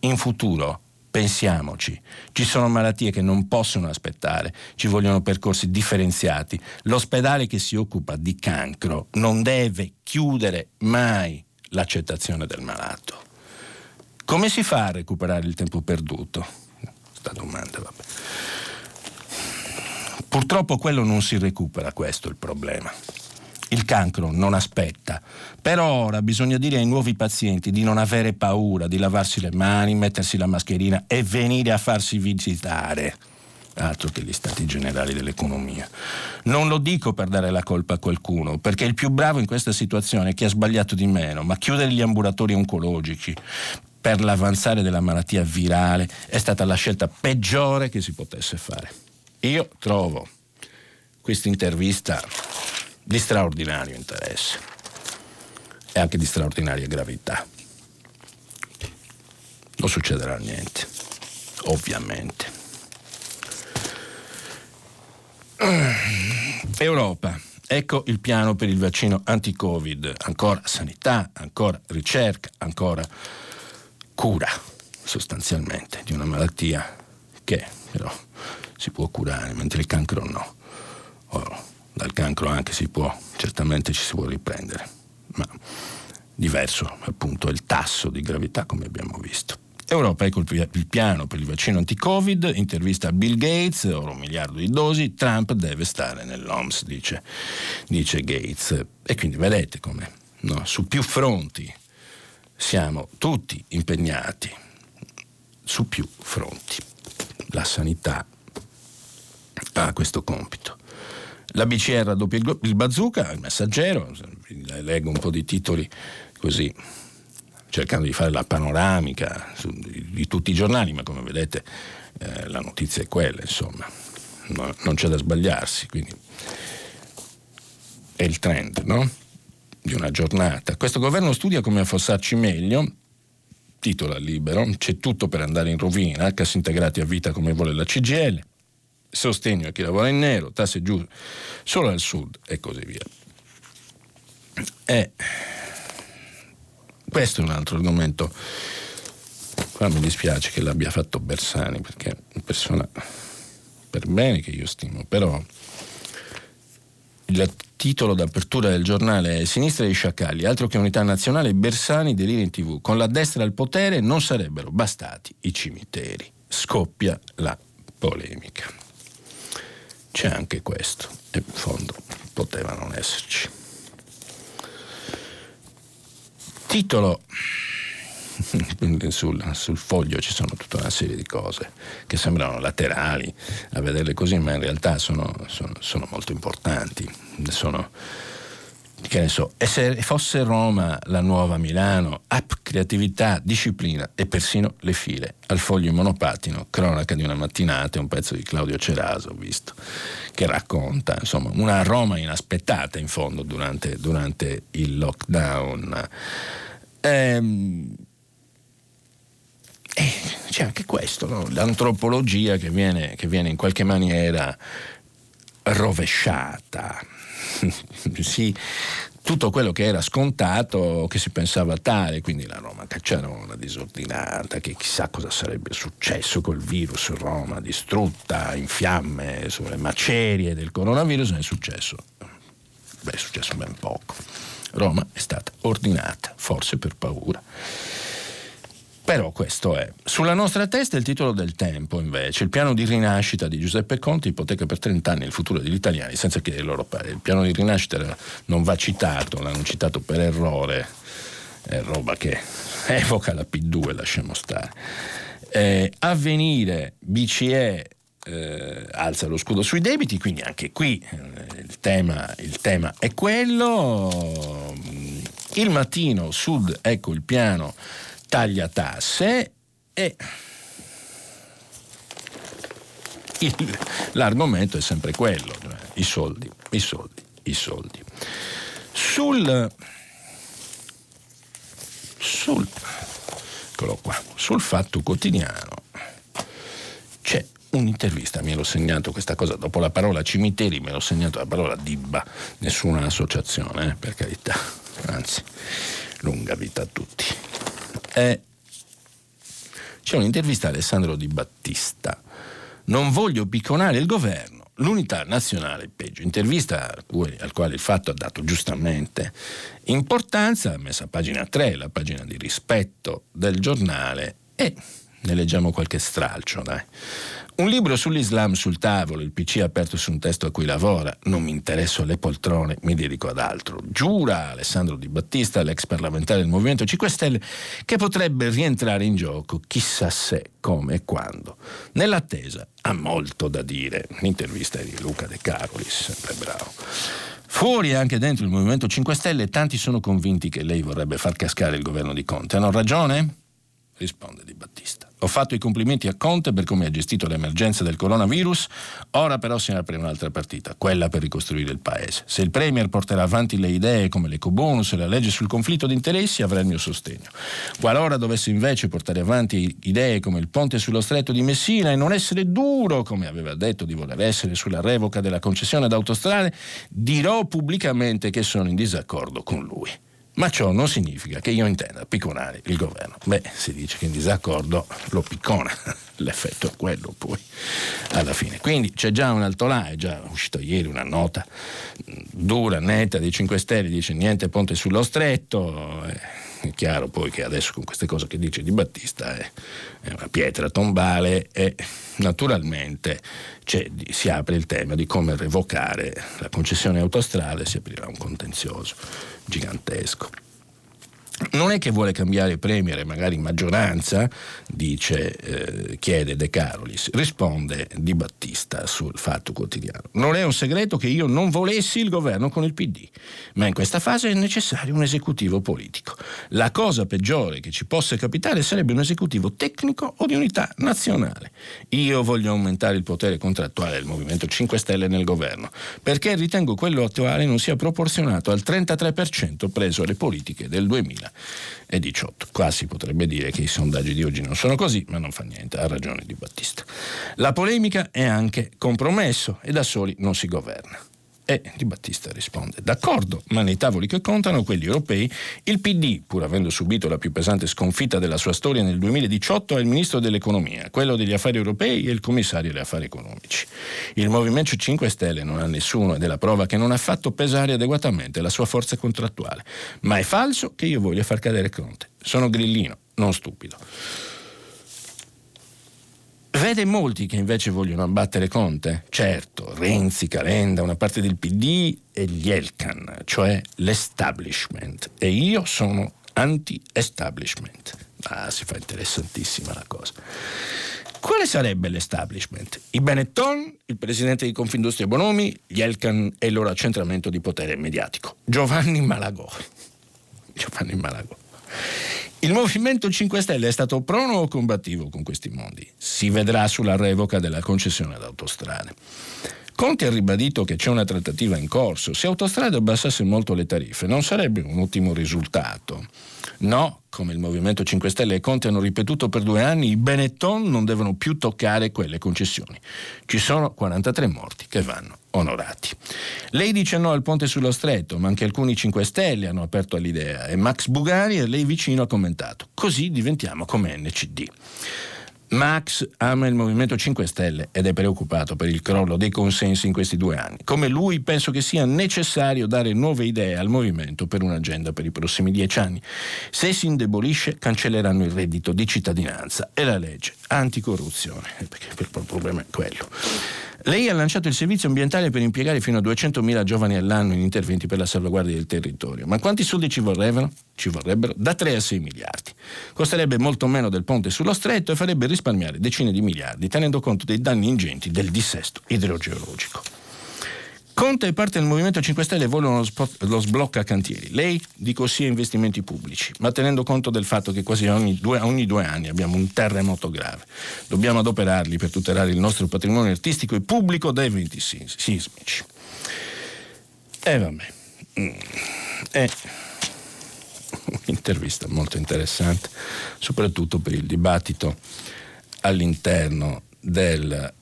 [SPEAKER 2] In futuro Pensiamoci, ci sono malattie che non possono aspettare, ci vogliono percorsi differenziati. L'ospedale che si occupa di cancro non deve chiudere mai l'accettazione del malato. Come si fa a recuperare il tempo perduto? Questa domanda, vabbè. Purtroppo quello non si recupera, questo è il problema. Il cancro non aspetta. Per ora bisogna dire ai nuovi pazienti di non avere paura, di lavarsi le mani, mettersi la mascherina e venire a farsi visitare. Altro che gli stati generali dell'economia. Non lo dico per dare la colpa a qualcuno, perché il più bravo in questa situazione è chi ha sbagliato di meno, ma chiudere gli ambulatori oncologici per l'avanzare della malattia virale è stata la scelta peggiore che si potesse fare. Io trovo questa intervista di straordinario interesse e anche di straordinaria gravità. Non succederà niente, ovviamente. Europa. Ecco il piano per il vaccino anti-Covid. Ancora sanità, ancora ricerca, ancora cura, sostanzialmente, di una malattia che però si può curare, mentre il cancro no. Oh, dal cancro anche si può, certamente ci si può riprendere, ma diverso appunto è il tasso di gravità come abbiamo visto. Europa ecco il piano per il vaccino anti-Covid, intervista a Bill Gates, ora un miliardo di dosi, Trump deve stare nell'OMS, dice, dice Gates. E quindi vedete come no, su più fronti siamo tutti impegnati, su più fronti. La sanità ha questo compito. La BCR raddoppia il bazooka, il messaggero, leggo un po' di titoli così cercando di fare la panoramica su, di, di, tutti i giornali, ma come vedete eh, la notizia è quella, insomma, no, non c'è da sbagliarsi, quindi è il trend no? di una giornata. Questo governo studia come affossarci meglio, titola libero, c'è tutto per andare in rovina, cassi integrati a vita come vuole la CGL, sostegno a chi lavora in nero, tasse giù solo al sud e così via. E questo è un altro argomento. Qua mi dispiace che l'abbia fatto Bersani perché è una persona per bene che io stimo, però il titolo d'apertura del giornale è Sinistra dei sciacalli, altro che unità nazionale, Bersani delira in tv. Con la destra al potere non sarebbero bastati i cimiteri. Scoppia la polemica. C'è anche questo, in fondo poteva non esserci. Titolo. Sul, sul, foglio ci sono tutta una serie di cose che sembrano laterali a vederle così, ma in realtà sono, sono, sono molto importanti. Sono, che ne so, e se fosse Roma la nuova Milano, app, creatività, disciplina e persino le file. Al foglio in monopatino, cronaca di una mattinata, un pezzo di Claudio Ceraso, visto, che racconta insomma una Roma inaspettata in fondo durante, durante il lockdown. Ehm, eh, c'è anche questo, no? l'antropologia che viene, che viene in qualche maniera rovesciata sì, tutto quello che era scontato, che si pensava tale, quindi la Roma cacciarona, disordinata, che chissà cosa sarebbe successo col virus, Roma distrutta, in fiamme, sulle macerie del coronavirus, è successo. Beh, è successo ben poco. Roma è stata ordinata, forse per paura. Però questo è. Sulla nostra testa il titolo del tempo, invece, il piano di rinascita di Giuseppe Conte ipoteca per 30 anni il futuro degli italiani senza chiedere il loro parere. Il piano di rinascita non va citato, l'hanno citato per errore, è roba che evoca la P2, lasciamo stare. Eh, avvenire, BCE eh, alza lo scudo sui debiti, quindi anche qui eh, il, tema, il tema è quello. Il mattino, Sud, ecco il piano taglia tasse e il, l'argomento è sempre quello, cioè i soldi, i soldi, i soldi. Sul, sul, qua, sul fatto quotidiano c'è un'intervista, mi ero segnato questa cosa, dopo la parola cimiteri mi ero segnato la parola Dibba, nessuna associazione, eh, per carità, anzi, lunga vita a tutti è c'è un'intervista a Alessandro Di Battista. Non voglio picconare il governo, l'unità nazionale peggio. Intervista al quale il fatto ha dato giustamente importanza, messa a pagina 3, la pagina di rispetto del giornale e ne leggiamo qualche stralcio, dai. Un libro sull'Islam sul tavolo, il PC aperto su un testo a cui lavora, non mi interesso alle poltrone, mi dedico ad altro. Giura Alessandro Di Battista, l'ex parlamentare del Movimento 5 Stelle, che potrebbe rientrare in gioco chissà se, come e quando. Nell'attesa ha molto da dire. L'intervista è di Luca De Carolis, sempre bravo. Fuori e anche dentro il Movimento 5 Stelle tanti sono convinti che lei vorrebbe far cascare il governo di Conte. Hanno ragione? Risponde Di Battista. Ho fatto i complimenti a Conte per come ha gestito l'emergenza del coronavirus, ora però si apre un'altra partita, quella per ricostruire il paese. Se il Premier porterà avanti le idee come l'ecobonus e la legge sul conflitto di interessi avrà il mio sostegno. Qualora dovesse invece portare avanti idee come il ponte sullo stretto di Messina e non essere duro, come aveva detto di voler essere sulla revoca della concessione d'autostrade, dirò pubblicamente che sono in disaccordo con lui Ma ciò non significa che io intenda picconare il governo. Beh, si dice che in disaccordo lo piccona, l'effetto è quello poi alla fine. Quindi c'è già un alto là, è già uscita ieri una nota dura, netta dei 5 Stelle, dice niente ponte sullo stretto. Eh è chiaro poi che adesso con queste cose che dice Di Battista è, una pietra tombale e naturalmente si apre il tema di come revocare la concessione autostrale, si aprirà un contenzioso gigantesco. Non è che vuole cambiare Premier, magari in maggioranza, dice, eh, chiede De Carolis, risponde Di Battista sul Fatto Quotidiano. Non è un segreto che io non volessi il governo con il PD, ma in questa fase è necessario un esecutivo politico. La cosa peggiore che ci possa capitare sarebbe un esecutivo tecnico o di unità nazionale. Io voglio aumentare il potere contrattuale del Movimento 5 Stelle nel governo, perché ritengo quello attuale non sia proporzionato al 33% preso alle politiche del 2000 e 18. Qua si potrebbe dire che i sondaggi di oggi non sono così, ma non fa niente, ha ragione Di Battista. La polemica è anche compromesso e da soli non si governa. E Di Battista risponde: D'accordo, ma nei tavoli che contano, quelli europei, il PD, pur avendo subito la più pesante sconfitta della sua storia nel 2018, è il ministro dell'economia, quello degli affari europei e il commissario degli affari economici. Il Movimento 5 Stelle non ha nessuno ed è la prova che non ha fatto pesare adeguatamente la sua forza contrattuale. Ma è falso che io voglia far cadere Conte. Sono grillino, non stupido. Vede molti che invece vogliono abbattere Conte? Certo, Renzi, Calenda, una parte del PD e gli Elkan, cioè l'establishment. E io sono anti-establishment. Ah, si fa interessantissima la cosa. Quale sarebbe l'establishment? I Benetton, il presidente di Confindustria Bonomi, gli Elkan e il loro accentramento di potere mediatico. Giovanni Malagò. Giovanni Malagò. Il Movimento 5 Stelle è stato prono o combattivo con questi mondi? Si vedrà sulla revoca della concessione ad autostrade. Conte ha ribadito che c'è una trattativa in corso. Se Autostrade abbassasse molto le tariffe non sarebbe un ottimo risultato. No, come il Movimento 5 Stelle e Conte hanno ripetuto per due anni, i Benetton non devono più toccare quelle concessioni. Ci sono 43 morti che vanno onorati. Lei dice no al ponte sullo stretto, ma anche alcuni 5 Stelle hanno aperto all'idea e Max Bugari a lei vicino ha commentato. Così diventiamo come NCD. Max ama il Movimento 5 Stelle ed è preoccupato per il crollo dei consensi in questi due anni. Come lui penso che sia necessario dare nuove idee al movimento per un'agenda per i prossimi dieci anni. Se si indebolisce cancelleranno il reddito di cittadinanza e la legge anticorruzione, perché il problema è quello. Lei ha lanciato il servizio ambientale per impiegare fino a 200.000 giovani all'anno in interventi per la salvaguardia del territorio. Ma quanti soldi ci vorrebbero? Ci vorrebbero da 3 a 6 miliardi. Costerebbe molto meno del ponte sullo stretto e farebbe risparmiare decine di miliardi, tenendo conto dei danni ingenti del dissesto idrogeologico. Conte e parte del Movimento 5 Stelle vogliono lo, spot, lo sblocca cantieri. Lei dico sì a investimenti pubblici, ma tenendo conto del fatto che quasi ogni due, ogni due anni abbiamo un terremoto grave. Dobbiamo adoperarli per tutelare il nostro patrimonio artistico e pubblico da eventi sismici. E eh, vabbè. Mm. È un'intervista molto interessante, soprattutto per il dibattito all'interno del...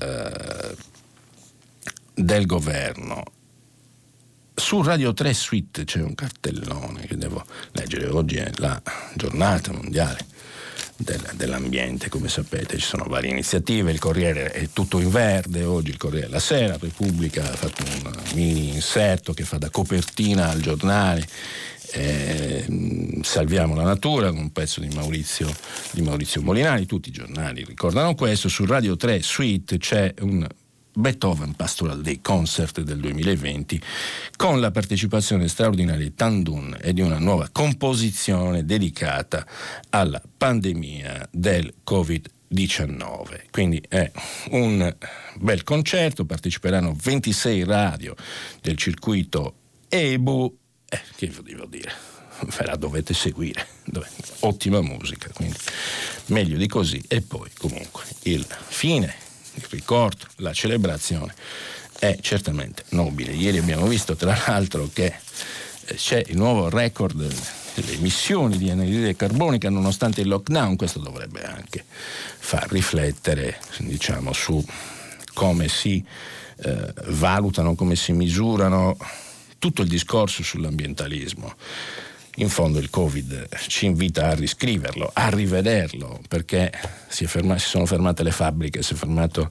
[SPEAKER 2] Uh, del governo. Su Radio 3 Suite c'è un cartellone che devo leggere. Oggi è la giornata mondiale del, dell'ambiente, come sapete, ci sono varie iniziative. Il Corriere è tutto in verde, oggi il Corriere la Sera, Repubblica ha fatto un mini inserto che fa da copertina al giornale. Eh, salviamo la natura con un pezzo di Maurizio, di Maurizio Molinari, tutti i giornali ricordano questo. Su Radio 3 Suite c'è un Beethoven Pastoral Day Concert del 2020 con la partecipazione straordinaria di Tandun e di una nuova composizione dedicata alla pandemia del Covid-19. Quindi è un bel concerto, parteciperanno 26 radio del circuito EBU, eh, che devo dire, ve la dovete seguire, ottima musica, quindi meglio di così. E poi comunque il fine ricordo, la celebrazione è certamente nobile. Ieri abbiamo visto tra l'altro che eh, c'è il nuovo record delle emissioni di anidride carbonica nonostante il lockdown, questo dovrebbe anche far riflettere diciamo, su come si eh, valutano, come si misurano tutto il discorso sull'ambientalismo in fondo il Covid ci invita a riscriverlo, a rivederlo, perché si, ferma, si sono fermate le fabbriche, si è fermato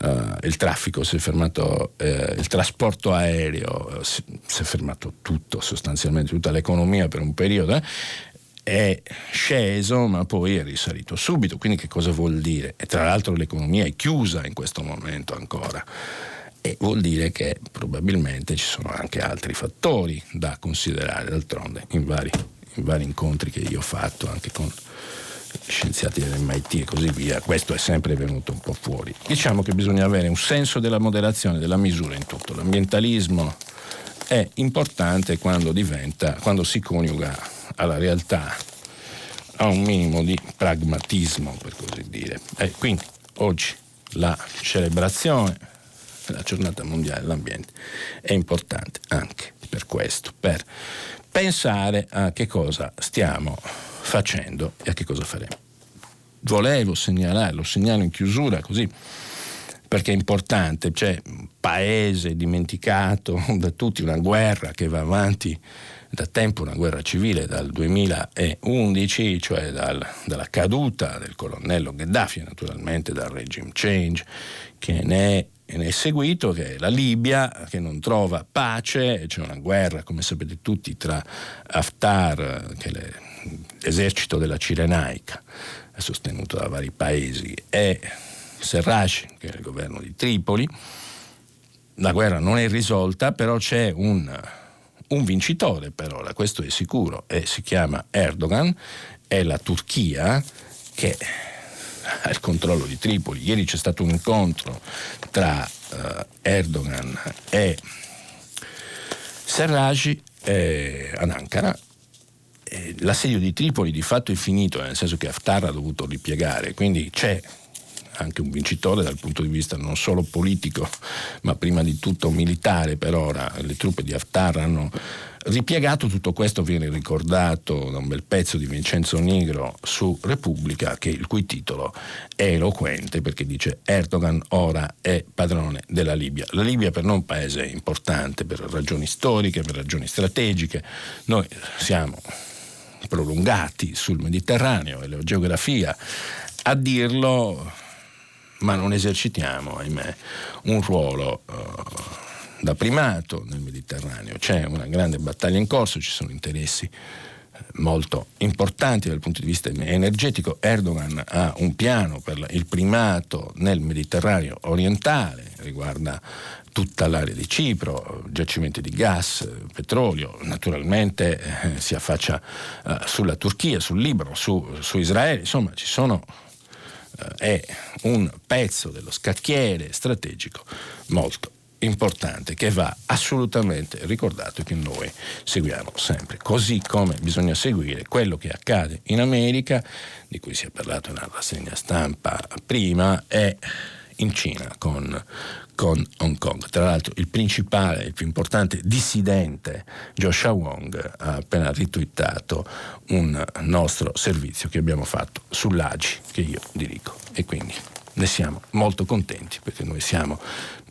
[SPEAKER 2] uh, il traffico, si è fermato uh, il trasporto aereo, si, si, è fermato tutto, sostanzialmente tutta l'economia per un periodo. Eh? È sceso, ma poi è risalito subito. Quindi, che cosa vuol dire? E tra l'altro, l'economia è chiusa in questo momento ancora e vuol dire che probabilmente ci sono anche altri fattori da considerare, d'altronde in vari, in vari incontri che io ho fatto anche con scienziati dell'MIT e così via, questo è sempre venuto un po' fuori. Diciamo che bisogna avere un senso della moderazione, della misura in tutto. L'ambientalismo è importante quando diventa, quando si coniuga alla realtà, a un minimo di pragmatismo, per così dire. E quindi oggi la celebrazione la giornata mondiale dell'ambiente è importante anche per questo, per pensare a che cosa stiamo facendo e a che cosa faremo. Volevo segnalare, lo segnalo in chiusura così perché è importante, c'è un paese dimenticato da tutti, una guerra che va avanti da tempo, una guerra civile dal 2011, cioè dal, dalla caduta del colonnello Gheddafi, naturalmente dal regime change che ne è e ne è seguito che la Libia che non trova pace, c'è una guerra, come sapete tutti, tra Haftar, che è l'esercito della Cirenaica, sostenuto da vari paesi, e Serraj, che è il governo di Tripoli. La guerra non è risolta, però c'è un, un vincitore per ora, questo è sicuro, e si chiama Erdogan, è la Turchia che al controllo di Tripoli. Ieri c'è stato un incontro tra uh, Erdogan e Serraj eh, ad Ankara. Eh, l'assedio di Tripoli di fatto è finito, nel senso che Haftar ha dovuto ripiegare, quindi c'è anche un vincitore dal punto di vista non solo politico, ma prima di tutto militare per ora. Le truppe di Haftar hanno Ripiegato tutto questo viene ricordato da un bel pezzo di Vincenzo Nigro su Repubblica, che, il cui titolo è eloquente perché dice Erdogan ora è padrone della Libia. La Libia per noi è un paese importante per ragioni storiche, per ragioni strategiche. Noi siamo prolungati sul Mediterraneo e la geografia a dirlo, ma non esercitiamo, ahimè, un ruolo. Uh, da primato nel Mediterraneo. C'è una grande battaglia in corso, ci sono interessi eh, molto importanti dal punto di vista energetico. Erdogan ha un piano per il primato nel Mediterraneo orientale, riguarda tutta l'area di Cipro, giacimenti di gas, petrolio, naturalmente eh, si affaccia eh, sulla Turchia, sul Libano, su, su Israele, insomma ci sono eh, è un pezzo dello scacchiere strategico molto importante che va assolutamente ricordato e che noi seguiamo sempre. Così come bisogna seguire quello che accade in America, di cui si è parlato nella rassegna stampa prima, e in Cina con, con Hong Kong. Tra l'altro il principale, il più importante dissidente Joshua Wong ha appena ritwittato un nostro servizio che abbiamo fatto sull'AGI che io dirigo e quindi ne siamo molto contenti perché noi siamo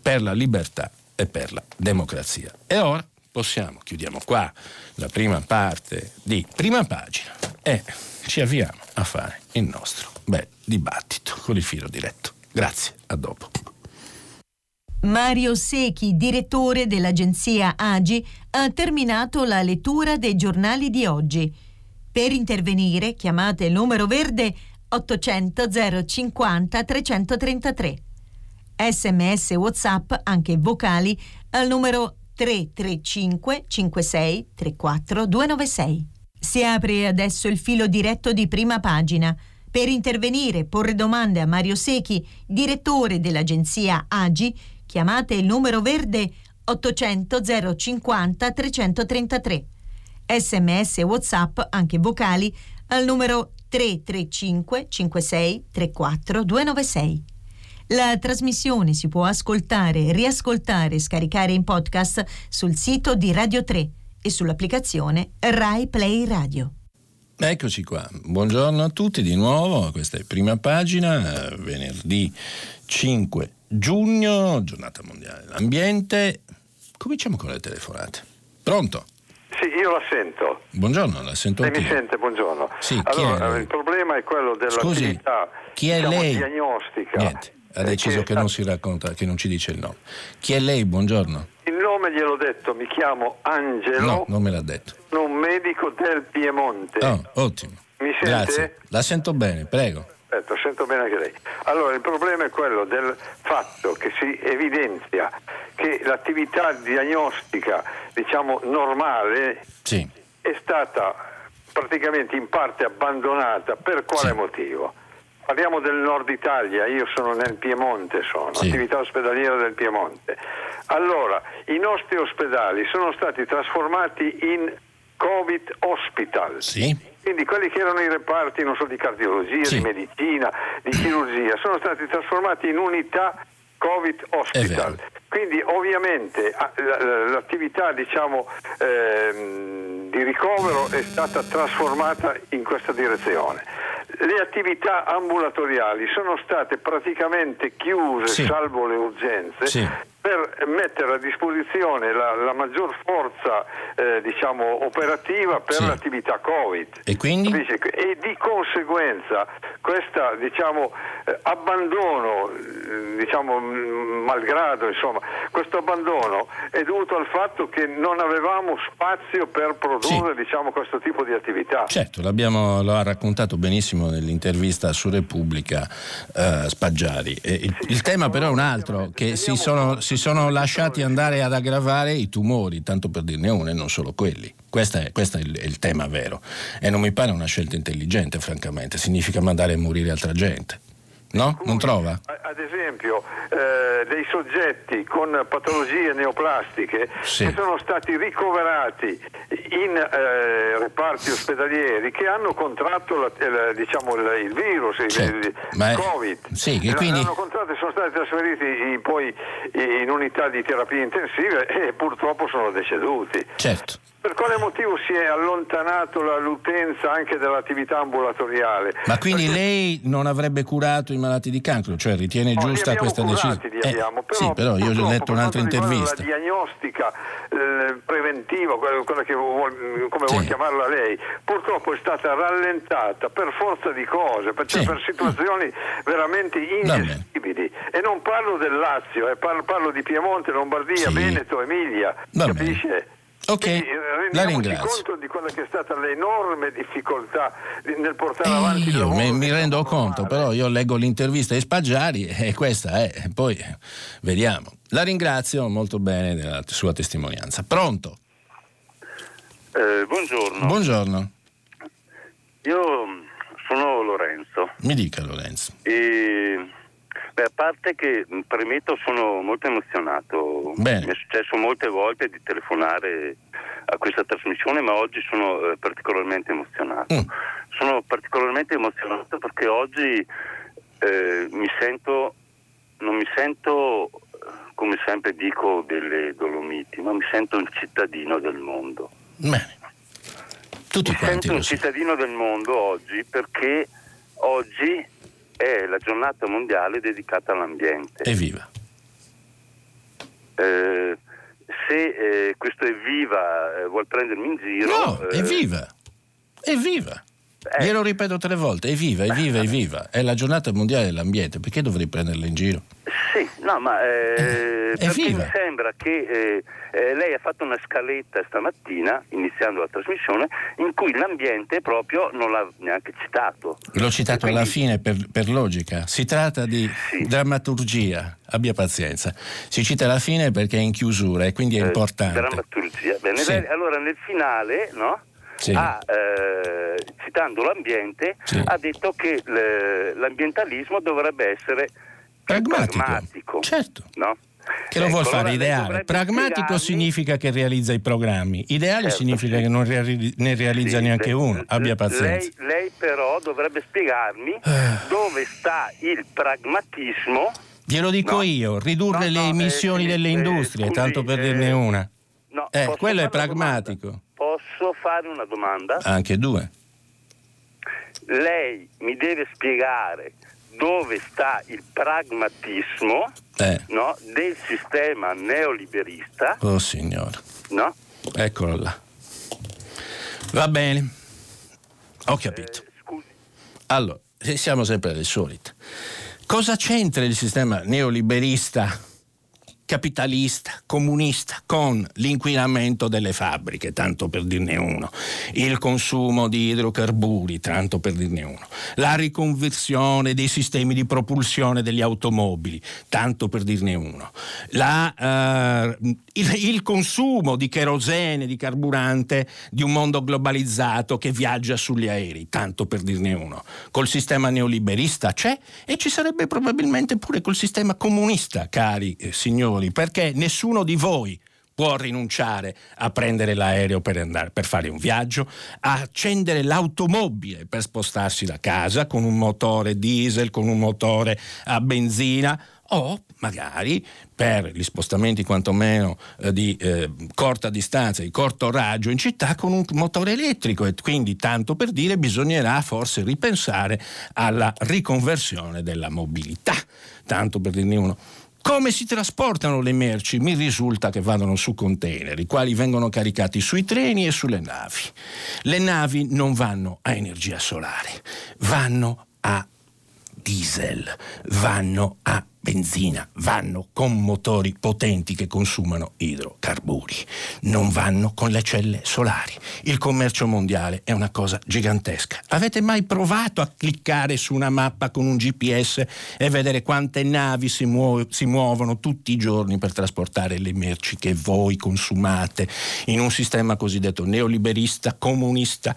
[SPEAKER 2] per la libertà e per la democrazia. E ora possiamo, chiudiamo qua la prima parte di prima pagina e ci avviamo a fare il nostro bel dibattito con il filo diretto. Grazie, a dopo.
[SPEAKER 1] Mario Secchi, direttore dell'agenzia AGI, ha terminato la lettura dei giornali di oggi. Per intervenire chiamate il numero verde 800 050 333 sms whatsapp anche vocali al numero 335 56 34 296. Si apre adesso il filo diretto di prima pagina. Per intervenire e porre domande a Mario Secchi, direttore dell'agenzia AGI, chiamate il numero verde 800 050 333. Sms WhatsApp, anche vocali, al numero 335 56 34 296. La trasmissione si può ascoltare, riascoltare e scaricare in podcast sul sito di Radio 3 e sull'applicazione Rai Play Radio.
[SPEAKER 2] Eccoci qua, buongiorno a tutti di nuovo, questa è prima pagina, venerdì 5 giugno, giornata mondiale dell'ambiente. Cominciamo con le telefonate. Pronto?
[SPEAKER 3] Sì, io la sento.
[SPEAKER 2] Buongiorno, la sento
[SPEAKER 3] Lei mi sente? Buongiorno.
[SPEAKER 2] Sì, chi
[SPEAKER 3] allora,
[SPEAKER 2] è?
[SPEAKER 3] il problema è quello
[SPEAKER 2] Scusi,
[SPEAKER 3] dell'attività
[SPEAKER 2] chi è
[SPEAKER 3] diciamo,
[SPEAKER 2] lei?
[SPEAKER 3] diagnostica.
[SPEAKER 2] Niente, ha deciso
[SPEAKER 3] che
[SPEAKER 2] che non si racconta, che non ci dice il nome. Chi è lei? Buongiorno.
[SPEAKER 3] Il nome gliel'ho detto, mi chiamo Angelo,
[SPEAKER 2] No, non me l'ha detto.
[SPEAKER 3] sono un medico del Piemonte.
[SPEAKER 2] Oh, ottimo.
[SPEAKER 3] Mi sente?
[SPEAKER 2] Grazie. La sento bene, prego.
[SPEAKER 3] Aspetta, sento bene anche lei. Allora, il problema è quello del fatto che si evidenzia che l'attività diagnostica, diciamo, normale
[SPEAKER 2] Sì.
[SPEAKER 3] è stata praticamente in parte abbandonata. Per quale
[SPEAKER 2] Sì.
[SPEAKER 3] motivo? Parliamo del nord Italia, io sono nel Piemonte, sono
[SPEAKER 2] Sì.
[SPEAKER 3] attività ospedaliera del Piemonte. Allora, i nostri ospedali sono stati trasformati in Covid hospital.
[SPEAKER 2] Sì?
[SPEAKER 3] Quindi quelli che erano i reparti, non so, di cardiologia,
[SPEAKER 2] Sì.
[SPEAKER 3] di medicina, di chirurgia, sono stati trasformati in unità Covid hospital. Quindi ovviamente l'attività diciamo, ehm, di ricovero è stata trasformata in questa direzione. Le attività ambulatoriali sono state praticamente chiuse,
[SPEAKER 2] Sì.
[SPEAKER 3] salvo le urgenze,
[SPEAKER 2] Sì.
[SPEAKER 3] per mettere a disposizione la, la maggior forza eh, diciamo, operativa per
[SPEAKER 2] Sì.
[SPEAKER 3] l'attività Covid.
[SPEAKER 2] E?
[SPEAKER 3] E di conseguenza questo diciamo, eh, abbandono, eh, diciamo, malgrado, insomma, questo abbandono è dovuto al fatto che non avevamo spazio per produrre diciamo, questo tipo di attività.
[SPEAKER 2] Certo, l'abbiamo, lo ha raccontato benissimo nell'intervista su Repubblica eh, Spaggiari. Il, il tema però è un altro, che si sono, si sono lasciati andare ad aggravare i tumori, tanto per dirne uno e non solo quelli. Questo è, questo è il, è il tema vero. E non mi pare una scelta intelligente, francamente. Significa mandare a morire altra gente. No? Non trova?
[SPEAKER 3] Ad esempio, eh, dei soggetti con patologie neoplastiche
[SPEAKER 2] Sì.
[SPEAKER 3] che sono stati ricoverati in eh, reparti ospedalieri che hanno contratto la- il, diciamo, il, il virus, il,
[SPEAKER 2] Certo,
[SPEAKER 3] il
[SPEAKER 2] ma è-
[SPEAKER 3] Covid.
[SPEAKER 2] sì, e
[SPEAKER 3] L-
[SPEAKER 2] quindi-
[SPEAKER 3] L'hanno contratto sono stati trasferiti in- poi in unità di terapia intensiva e purtroppo sono deceduti.
[SPEAKER 2] Certo.
[SPEAKER 3] Per quale motivo si è allontanato l'utenza anche dall'attività ambulatoriale?
[SPEAKER 2] Ma quindi
[SPEAKER 3] Perché-
[SPEAKER 2] lei non avrebbe curato i malati di cancro? Cioè ritiene
[SPEAKER 3] No,
[SPEAKER 2] giusta questa decisione?
[SPEAKER 3] abbiamo,
[SPEAKER 2] sì, però io ho letto un'altra intervista.
[SPEAKER 3] La diagnostica eh, preventiva, quella, che vuol- come
[SPEAKER 2] Sì.
[SPEAKER 3] vuol chiamarla lei, purtroppo è stata rallentata per forza di cose, per, cioè
[SPEAKER 2] Sì.
[SPEAKER 3] per situazioni veramente ingestibili. E non parlo del Lazio, eh, parlo, parlo di Piemonte, Lombardia,
[SPEAKER 2] Sì.
[SPEAKER 3] Veneto, Emilia.
[SPEAKER 2] Va
[SPEAKER 3] capisce?
[SPEAKER 2] Ok,
[SPEAKER 3] Quindi, eh,
[SPEAKER 2] la ringrazio.
[SPEAKER 3] conto di quella che è stata l'enorme difficoltà di- nel portare
[SPEAKER 2] Eh,
[SPEAKER 3] avanti il
[SPEAKER 2] io mi, mi rendo conto,
[SPEAKER 3] normale.
[SPEAKER 2] però io leggo l'intervista di Spaggiari e questa è, poi vediamo. La ringrazio molto bene della sua testimonianza. Pronto?
[SPEAKER 4] Eh, buongiorno,
[SPEAKER 2] Buongiorno,
[SPEAKER 4] io mh, sono Lorenzo
[SPEAKER 2] mi dica Lorenzo.
[SPEAKER 4] e beh, a parte che premetto sono molto emozionato,
[SPEAKER 2] Bene.
[SPEAKER 4] mi è successo molte volte di telefonare a questa trasmissione ma oggi sono eh, particolarmente emozionato.
[SPEAKER 2] Mm.
[SPEAKER 4] Sono particolarmente emozionato perché oggi eh, mi sento, non mi sento eh, come sempre dico delle Dolomiti, ma mi sento un cittadino del mondo.
[SPEAKER 2] Bene, tutti
[SPEAKER 4] Mi sento un cittadino del mondo oggi perché oggi è la giornata mondiale dedicata all'ambiente.
[SPEAKER 2] Evviva.
[SPEAKER 4] Eh, se eh, questo evviva eh, vuol prendermi in giro...
[SPEAKER 2] No,
[SPEAKER 4] eh,
[SPEAKER 2] evviva. Evviva.
[SPEAKER 4] Eh.
[SPEAKER 2] Glielo ripeto tre volte, evviva, evviva, evviva. È la giornata mondiale dell'ambiente, perché dovrei prenderla in giro?
[SPEAKER 4] Sì, no, ma eh, perché
[SPEAKER 2] evviva.
[SPEAKER 4] mi sembra che eh, eh, lei ha fatto una scaletta stamattina, iniziando la trasmissione, in cui l'ambiente proprio non l'ha neanche citato.
[SPEAKER 2] L'ho citato
[SPEAKER 4] E
[SPEAKER 2] alla
[SPEAKER 4] quindi-
[SPEAKER 2] fine per, per logica. Si tratta di
[SPEAKER 4] Sì.
[SPEAKER 2] drammaturgia, abbia pazienza. Si cita alla fine perché è in chiusura e quindi è
[SPEAKER 4] Eh,
[SPEAKER 2] importante.
[SPEAKER 4] drammaturgia. Bene,
[SPEAKER 2] Sì.
[SPEAKER 4] lei- allora nel finale, no?
[SPEAKER 2] Sì.
[SPEAKER 4] ha, eh, citando l'ambiente,
[SPEAKER 2] Sì.
[SPEAKER 4] ha detto che l'ambientalismo dovrebbe essere
[SPEAKER 2] Pragmatico.
[SPEAKER 4] pragmatico.
[SPEAKER 2] Certo.
[SPEAKER 4] no?
[SPEAKER 2] Che lo
[SPEAKER 4] Ecco,
[SPEAKER 2] vuol fare ideale. Pragmatico significa che realizza i programmi, ideale
[SPEAKER 4] Certo,
[SPEAKER 2] significa
[SPEAKER 4] sì.
[SPEAKER 2] che non reali- ne realizza
[SPEAKER 4] Sì,
[SPEAKER 2] neanche uno. Abbia pazienza.
[SPEAKER 4] Lei, lei però dovrebbe spiegarmi
[SPEAKER 2] Ah.
[SPEAKER 4] dove sta il pragmatismo.
[SPEAKER 2] Glielo dico
[SPEAKER 4] No.
[SPEAKER 2] io, ridurre
[SPEAKER 4] No,
[SPEAKER 2] le
[SPEAKER 4] no,
[SPEAKER 2] emissioni
[SPEAKER 4] eh,
[SPEAKER 2] delle
[SPEAKER 4] eh,
[SPEAKER 2] industrie,
[SPEAKER 4] scusi,
[SPEAKER 2] tanto per
[SPEAKER 4] eh,
[SPEAKER 2] dirne una. Eh, quello è
[SPEAKER 4] una domanda? Posso fare una domanda?
[SPEAKER 2] Anche due.
[SPEAKER 4] lei mi deve spiegare dove sta il pragmatismo
[SPEAKER 2] Eh,
[SPEAKER 4] no, del sistema neoliberista,
[SPEAKER 2] oh signore,
[SPEAKER 4] no?
[SPEAKER 2] eccolo là. Va bene, ho capito.
[SPEAKER 4] Eh, scusi.
[SPEAKER 2] Allora, siamo sempre le solite. Cosa c'entra il sistema neoliberista capitalista, comunista, con l'inquinamento delle fabbriche, tanto per dirne uno, il consumo di idrocarburi, tanto per dirne uno, la riconversione dei sistemi di propulsione degli automobili, tanto per dirne uno, la, uh, il, il consumo di kerosene, di carburante di un mondo globalizzato che viaggia sugli aerei, tanto per dirne uno. Col sistema neoliberista c'è e ci sarebbe probabilmente pure col sistema comunista, cari eh, signori ragioni, perché nessuno di voi può rinunciare a prendere l'aereo per, andare, per fare un viaggio, a accendere l'automobile per spostarsi da casa con un motore diesel, con un motore a benzina o magari per gli spostamenti quantomeno eh, di eh, corta distanza, di corto raggio in città con un motore elettrico e quindi tanto per dire bisognerà forse ripensare alla riconversione della mobilità, tanto per dirne uno. Come si trasportano le merci? Mi risulta che vadano su container, i quali vengono caricati sui treni e sulle navi. Le navi non vanno a energia solare, vanno a diesel, vanno a benzina, vanno con motori potenti che consumano idrocarburi, non vanno con le celle solari. Il commercio mondiale è una cosa gigantesca. Avete mai provato a cliccare su una mappa con un GPS e vedere quante navi si, muo- si muovono tutti i giorni per trasportare le merci che voi consumate in un sistema cosiddetto neoliberista, comunista?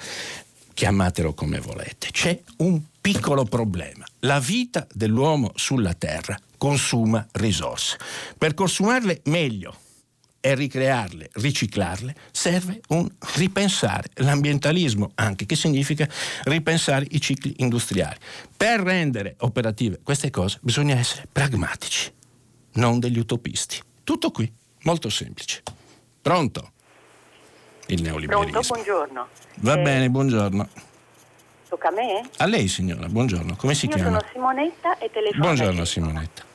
[SPEAKER 2] Chiamatelo come volete. C'è un piccolo problema. La vita dell'uomo sulla Terra consuma risorse. Per consumarle meglio e ricrearle, riciclarle, serve un ripensare l'ambientalismo, anche che significa ripensare i cicli industriali. Per rendere operative queste cose bisogna essere pragmatici, non degli utopisti. Tutto qui, molto semplice. Pronto? Il neoliberismo.
[SPEAKER 5] Pronto, buongiorno.
[SPEAKER 2] Va
[SPEAKER 5] eh,
[SPEAKER 2] bene, buongiorno.
[SPEAKER 5] Tocca a me?
[SPEAKER 2] A lei signora, buongiorno. Come si
[SPEAKER 5] io
[SPEAKER 2] chiama?
[SPEAKER 5] sono Simonetta e telefono.
[SPEAKER 2] Buongiorno Simonetta.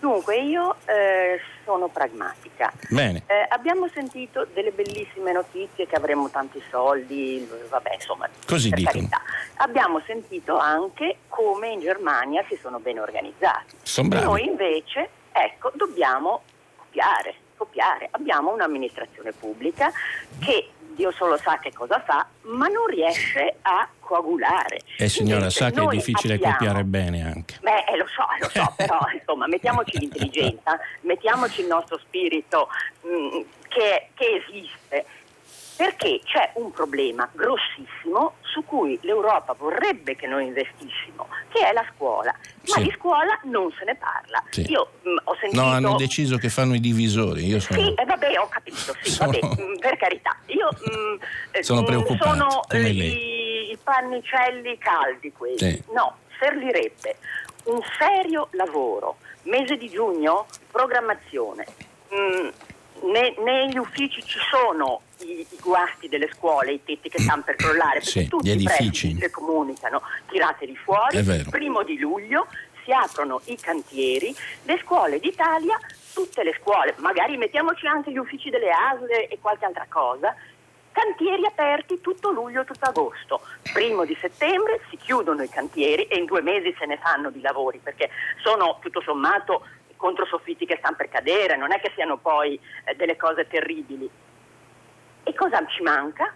[SPEAKER 5] Dunque, io eh, sono pragmatica.
[SPEAKER 2] Bene.
[SPEAKER 5] Eh, abbiamo sentito delle bellissime notizie che avremo tanti soldi, vabbè, insomma.
[SPEAKER 2] Così dicono.
[SPEAKER 5] Abbiamo sentito anche come in Germania si sono ben organizzati.
[SPEAKER 2] Bravi.
[SPEAKER 5] Noi invece, ecco, dobbiamo copiare, copiare. Abbiamo un'amministrazione pubblica che Dio solo sa che cosa fa, ma non riesce a coagulare.
[SPEAKER 2] Eh signora,
[SPEAKER 5] Invece
[SPEAKER 2] sa che è difficile
[SPEAKER 5] abbiamo-
[SPEAKER 2] copiare bene anche.
[SPEAKER 5] Beh, eh, lo so, lo so, però insomma, mettiamoci l'intelligenza, mettiamoci il nostro spirito mh, che, che esiste, perché c'è un problema grossissimo su cui l'Europa vorrebbe che noi investissimo, che è la scuola. Ma
[SPEAKER 2] Sì.
[SPEAKER 5] di scuola non se ne parla.
[SPEAKER 2] Sì.
[SPEAKER 5] Io mh, ho sentito...
[SPEAKER 2] No, hanno deciso che fanno i divisori. Io sono...
[SPEAKER 5] Sì, eh, vabbè, ho capito, sì,
[SPEAKER 2] Sono-
[SPEAKER 5] vabbè, mm, per carità. Io mm, eh,
[SPEAKER 2] Sono
[SPEAKER 5] mm,
[SPEAKER 2] preoccupato,
[SPEAKER 5] sono. I, i pannicelli caldi questi.
[SPEAKER 2] Sì.
[SPEAKER 5] No, servirebbe un serio lavoro. Mese di giugno, programmazione. Ne- negli uffici ci sono i, i guasti delle scuole, i tetti che stanno per crollare, perché
[SPEAKER 2] Sì,
[SPEAKER 5] tutti
[SPEAKER 2] gli
[SPEAKER 5] i
[SPEAKER 2] edifici.
[SPEAKER 5] presidi che comunicano, tirateli fuori, primo di luglio si aprono i cantieri, le scuole d'Italia, tutte le scuole, magari mettiamoci anche gli uffici delle ASL e qualche altra cosa, cantieri aperti tutto luglio, tutto agosto. Primo di settembre si chiudono i cantieri e in due mesi se ne fanno di lavori perché sono tutto sommato controsoffitti che stanno per cadere, non è che siano poi eh, delle cose terribili. E cosa ci manca?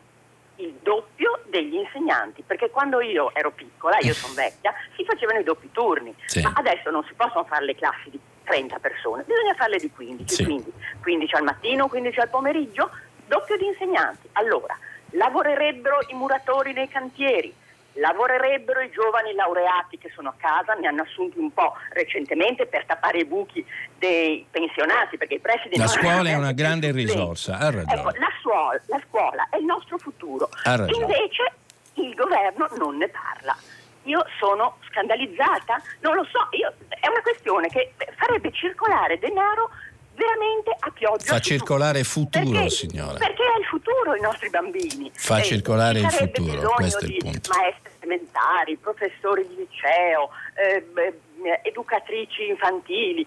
[SPEAKER 5] Il doppio degli insegnanti, perché quando io ero piccola, io sono vecchia, si facevano i doppi turni,
[SPEAKER 2] Sì.
[SPEAKER 5] ma adesso non si possono fare le classi di 30 persone, bisogna farle di 15,
[SPEAKER 2] Sì.
[SPEAKER 5] quindi 15 al mattino, 15 al pomeriggio, doppio di insegnanti. Allora, lavorerebbero i muratori nei cantieri, lavorerebbero i giovani laureati che sono a casa, ne hanno assunti un po' recentemente per tappare i buchi dei pensionati, perché i presidi
[SPEAKER 2] La scuola è una grande risorsa, ha ragione.
[SPEAKER 5] Ecco, la, suo- la scuola è il nostro futuro.
[SPEAKER 2] Ha ragione.
[SPEAKER 5] Invece il governo non ne parla. Io sono scandalizzata, non lo so, io- è una questione che farebbe circolare denaro veramente a pioggia.
[SPEAKER 2] Fa circolare
[SPEAKER 5] tutti.
[SPEAKER 2] futuro,
[SPEAKER 5] Perché-
[SPEAKER 2] signora.
[SPEAKER 5] Perché è il futuro i nostri bambini.
[SPEAKER 2] Fa
[SPEAKER 5] Eh,
[SPEAKER 2] circolare
[SPEAKER 5] ci
[SPEAKER 2] il futuro, questo è il punto.
[SPEAKER 5] Maestri elementari, professori di liceo, eh, beh, educatrici infantili.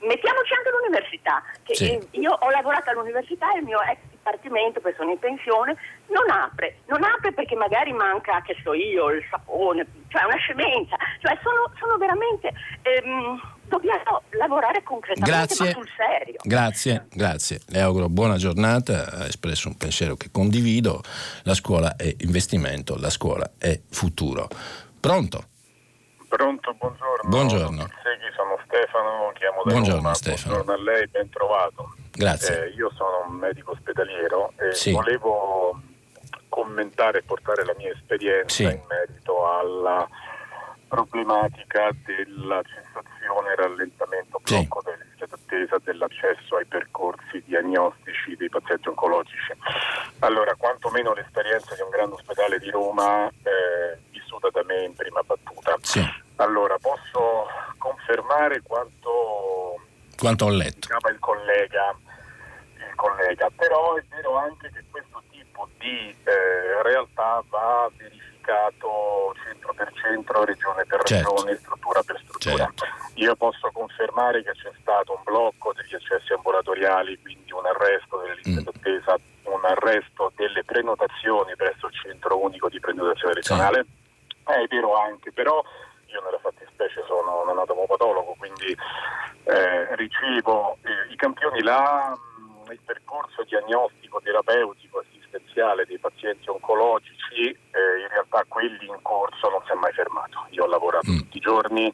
[SPEAKER 5] Mettiamoci anche l'università. Che
[SPEAKER 2] Sì.
[SPEAKER 5] eh, io ho lavorato all'università e il mio ex dipartimento, poi sono in pensione, non apre, non apre perché magari manca, che so io, il sapone, cioè una scemenza, cioè sono, sono veramente... Ehm, dobbiamo lavorare concretamente
[SPEAKER 2] grazie,
[SPEAKER 5] sul serio.
[SPEAKER 2] Grazie, grazie. Le auguro buona giornata, ha espresso un pensiero che condivido. La scuola è investimento, la scuola è futuro. Pronto?
[SPEAKER 6] Pronto, buongiorno.
[SPEAKER 2] Buongiorno.
[SPEAKER 6] Seghi, sono Stefano, chiamo da
[SPEAKER 2] Buongiorno
[SPEAKER 6] Roma.
[SPEAKER 2] Stefano.
[SPEAKER 6] Buongiorno a lei, ben trovato.
[SPEAKER 2] Grazie.
[SPEAKER 6] Eh, io sono un medico ospedaliero e
[SPEAKER 2] Sì.
[SPEAKER 6] volevo commentare e portare la mia esperienza
[SPEAKER 2] Sì.
[SPEAKER 6] in merito alla problematica della cessazione rallentamento
[SPEAKER 2] Sì.
[SPEAKER 6] blocco delle liste d'attesa dell'accesso ai percorsi diagnostici dei pazienti oncologici. Allora, quantomeno l'esperienza di un grande ospedale di Roma eh, vissuta da me in prima battuta.
[SPEAKER 2] Sì.
[SPEAKER 6] Allora, posso confermare quanto
[SPEAKER 2] Quanto ho letto.
[SPEAKER 6] il collega, collega, però è vero anche che questo tipo di eh, realtà va verificato centro per centro, regione per
[SPEAKER 2] Certo.
[SPEAKER 6] regione, struttura per struttura.
[SPEAKER 2] Certo.
[SPEAKER 6] Io posso confermare che c'è stato un blocco degli accessi ambulatoriali, quindi un arresto delle liste
[SPEAKER 2] Mm.
[SPEAKER 6] d'attesa, un arresto delle prenotazioni presso il centro unico di prenotazione regionale. Eh, È vero anche, però io nella fattispecie sono un anatomopatologo, quindi eh, ricevo eh, i campioni là, il percorso diagnostico, terapeutico, assistenziale dei pazienti oncologici, eh, in realtà quelli in corso non si è mai fermato. Io ho lavorato
[SPEAKER 2] Mm.
[SPEAKER 6] tutti i giorni,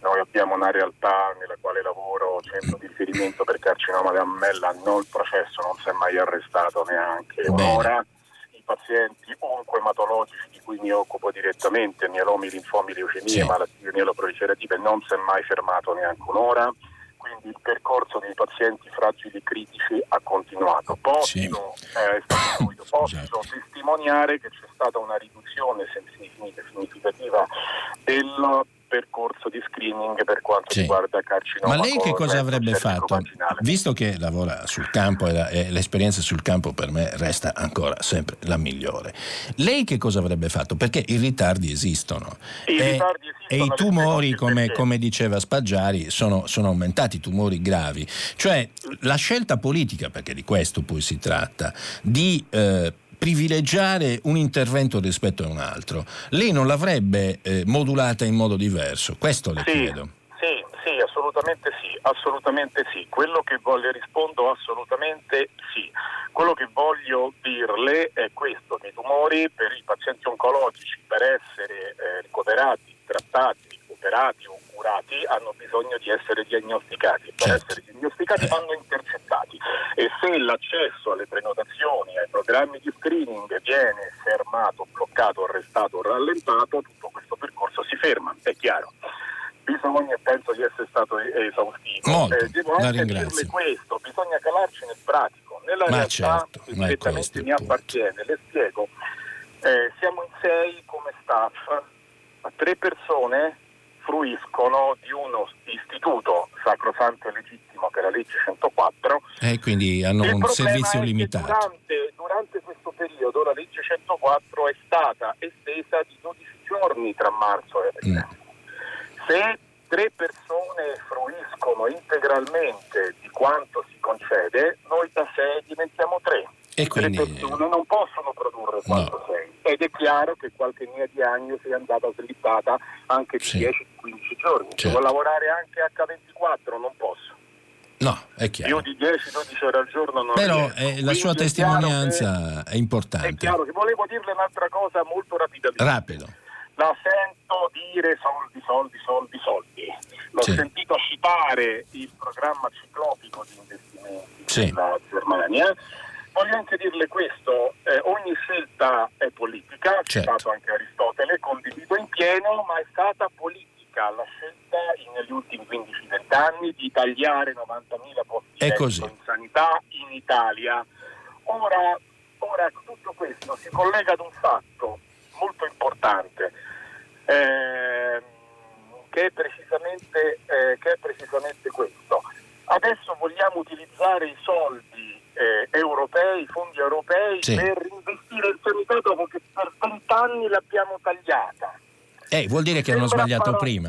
[SPEAKER 6] noi abbiamo una realtà nella quale lavoro, centro di riferimento per carcinoma da mammella, no, il processo non si è mai arrestato neanche
[SPEAKER 2] Bene.
[SPEAKER 6] un'ora i pazienti oncoematologici di cui mi occupo direttamente, mielomi, linfomi, leucemie,
[SPEAKER 2] Sì.
[SPEAKER 6] malattie mieloproliferative, non si è mai fermato neanche un'ora, quindi il percorso dei pazienti fragili critici ha continuato. Posso,
[SPEAKER 2] Sì.
[SPEAKER 6] eh, posso
[SPEAKER 2] Scusate.
[SPEAKER 6] testimoniare che c'è stata una riduzione significativa del percorso di screening per quanto
[SPEAKER 2] Sì.
[SPEAKER 6] riguarda carcinoma.
[SPEAKER 2] Ma lei che cosa avrebbe fatto? Visto che lavora sul campo e, la- e l'esperienza sul campo per me resta ancora sempre la migliore, lei che cosa avrebbe fatto? Perché i ritardi esistono.
[SPEAKER 6] I
[SPEAKER 2] e,
[SPEAKER 6] ritardi esistono,
[SPEAKER 2] e i tumori, come, come diceva Spaggiari, sono, sono aumentati, tumori gravi. Cioè la scelta politica, perché di questo poi si tratta, di... eh, privilegiare un intervento rispetto a un altro, lei non l'avrebbe eh, modulata in modo diverso? Questo le
[SPEAKER 6] Sì,
[SPEAKER 2] chiedo.
[SPEAKER 6] sì, sì, assolutamente sì, assolutamente sì. Quello che voglio rispondo assolutamente sì. Quello che voglio dirle è questo, che i tumori per i pazienti oncologici per essere eh, ricoverati, trattati, operati o curati hanno bisogno di essere diagnosticati. Per
[SPEAKER 2] Certo.
[SPEAKER 6] essere diagnosticati
[SPEAKER 2] Eh.
[SPEAKER 6] vanno intercettati e se l'accesso alle prenotazioni, ai programmi di screening viene fermato, bloccato, arrestato rallentato, tutto questo percorso si ferma, è chiaro. Bisogna, penso di essere stato esaustivo.
[SPEAKER 2] Molto,
[SPEAKER 6] Eh, devo anche dirle questo, bisogna calarci nel pratico. Nella
[SPEAKER 2] Ma
[SPEAKER 6] realtà
[SPEAKER 2] certo,
[SPEAKER 6] che direttamente mi appartiene, le spiego, eh, siamo in sei come staff, ma tre persone fruiscono di uno istituto sacrosanto e legittimo che è la legge 104
[SPEAKER 2] E quindi hanno
[SPEAKER 6] il
[SPEAKER 2] un servizio limitato.
[SPEAKER 6] Durante, durante questo periodo la legge 104 è stata estesa di 12 giorni tra marzo e aprile.
[SPEAKER 2] Mm.
[SPEAKER 6] Se tre persone fruiscono integralmente di quanto si concede, noi da sei diventiamo tre.
[SPEAKER 2] E quindi-
[SPEAKER 6] Tre persone non possono produrre quanto sei. Ed è chiaro che qualche mia diagnosi è andata slittata anche di
[SPEAKER 2] Sì.
[SPEAKER 6] 10-15 giorni.
[SPEAKER 2] Certo.
[SPEAKER 6] Devo lavorare anche H24, non posso.
[SPEAKER 2] No, è
[SPEAKER 6] Più
[SPEAKER 2] chiaro.
[SPEAKER 6] di 10-12 ore al giorno non
[SPEAKER 2] Però eh, la
[SPEAKER 6] Quindi
[SPEAKER 2] sua
[SPEAKER 6] è
[SPEAKER 2] testimonianza è
[SPEAKER 6] È
[SPEAKER 2] importante.
[SPEAKER 6] chiaro che volevo dirle un'altra cosa molto rapidamente.
[SPEAKER 2] Rapido.
[SPEAKER 6] La sento dire soldi, soldi, soldi, soldi. L'ho
[SPEAKER 2] Sì.
[SPEAKER 6] sentito citare il programma ciclopico di investimenti
[SPEAKER 2] Sì.
[SPEAKER 6] della Germania. Voglio anche dirle questo, eh, ogni scelta è politica, ha
[SPEAKER 2] Certo.
[SPEAKER 6] citato anche Aristotele, condivido in pieno, ma è stata politica la scelta negli ultimi 15-20 anni di tagliare 90.000 posti in sanità in Italia. Ora, ora tutto questo si collega ad un fatto molto importante, ehm, che, è precisamente, eh, che è precisamente questo. Adesso vogliamo utilizzare i soldi eh, europei, fondi europei,
[SPEAKER 2] Sì.
[SPEAKER 6] per investire in sanità dopo che per vent'anni l'abbiamo tagliata.
[SPEAKER 2] Eh, vuol dire che hanno sbagliato
[SPEAKER 6] para-
[SPEAKER 2] prima.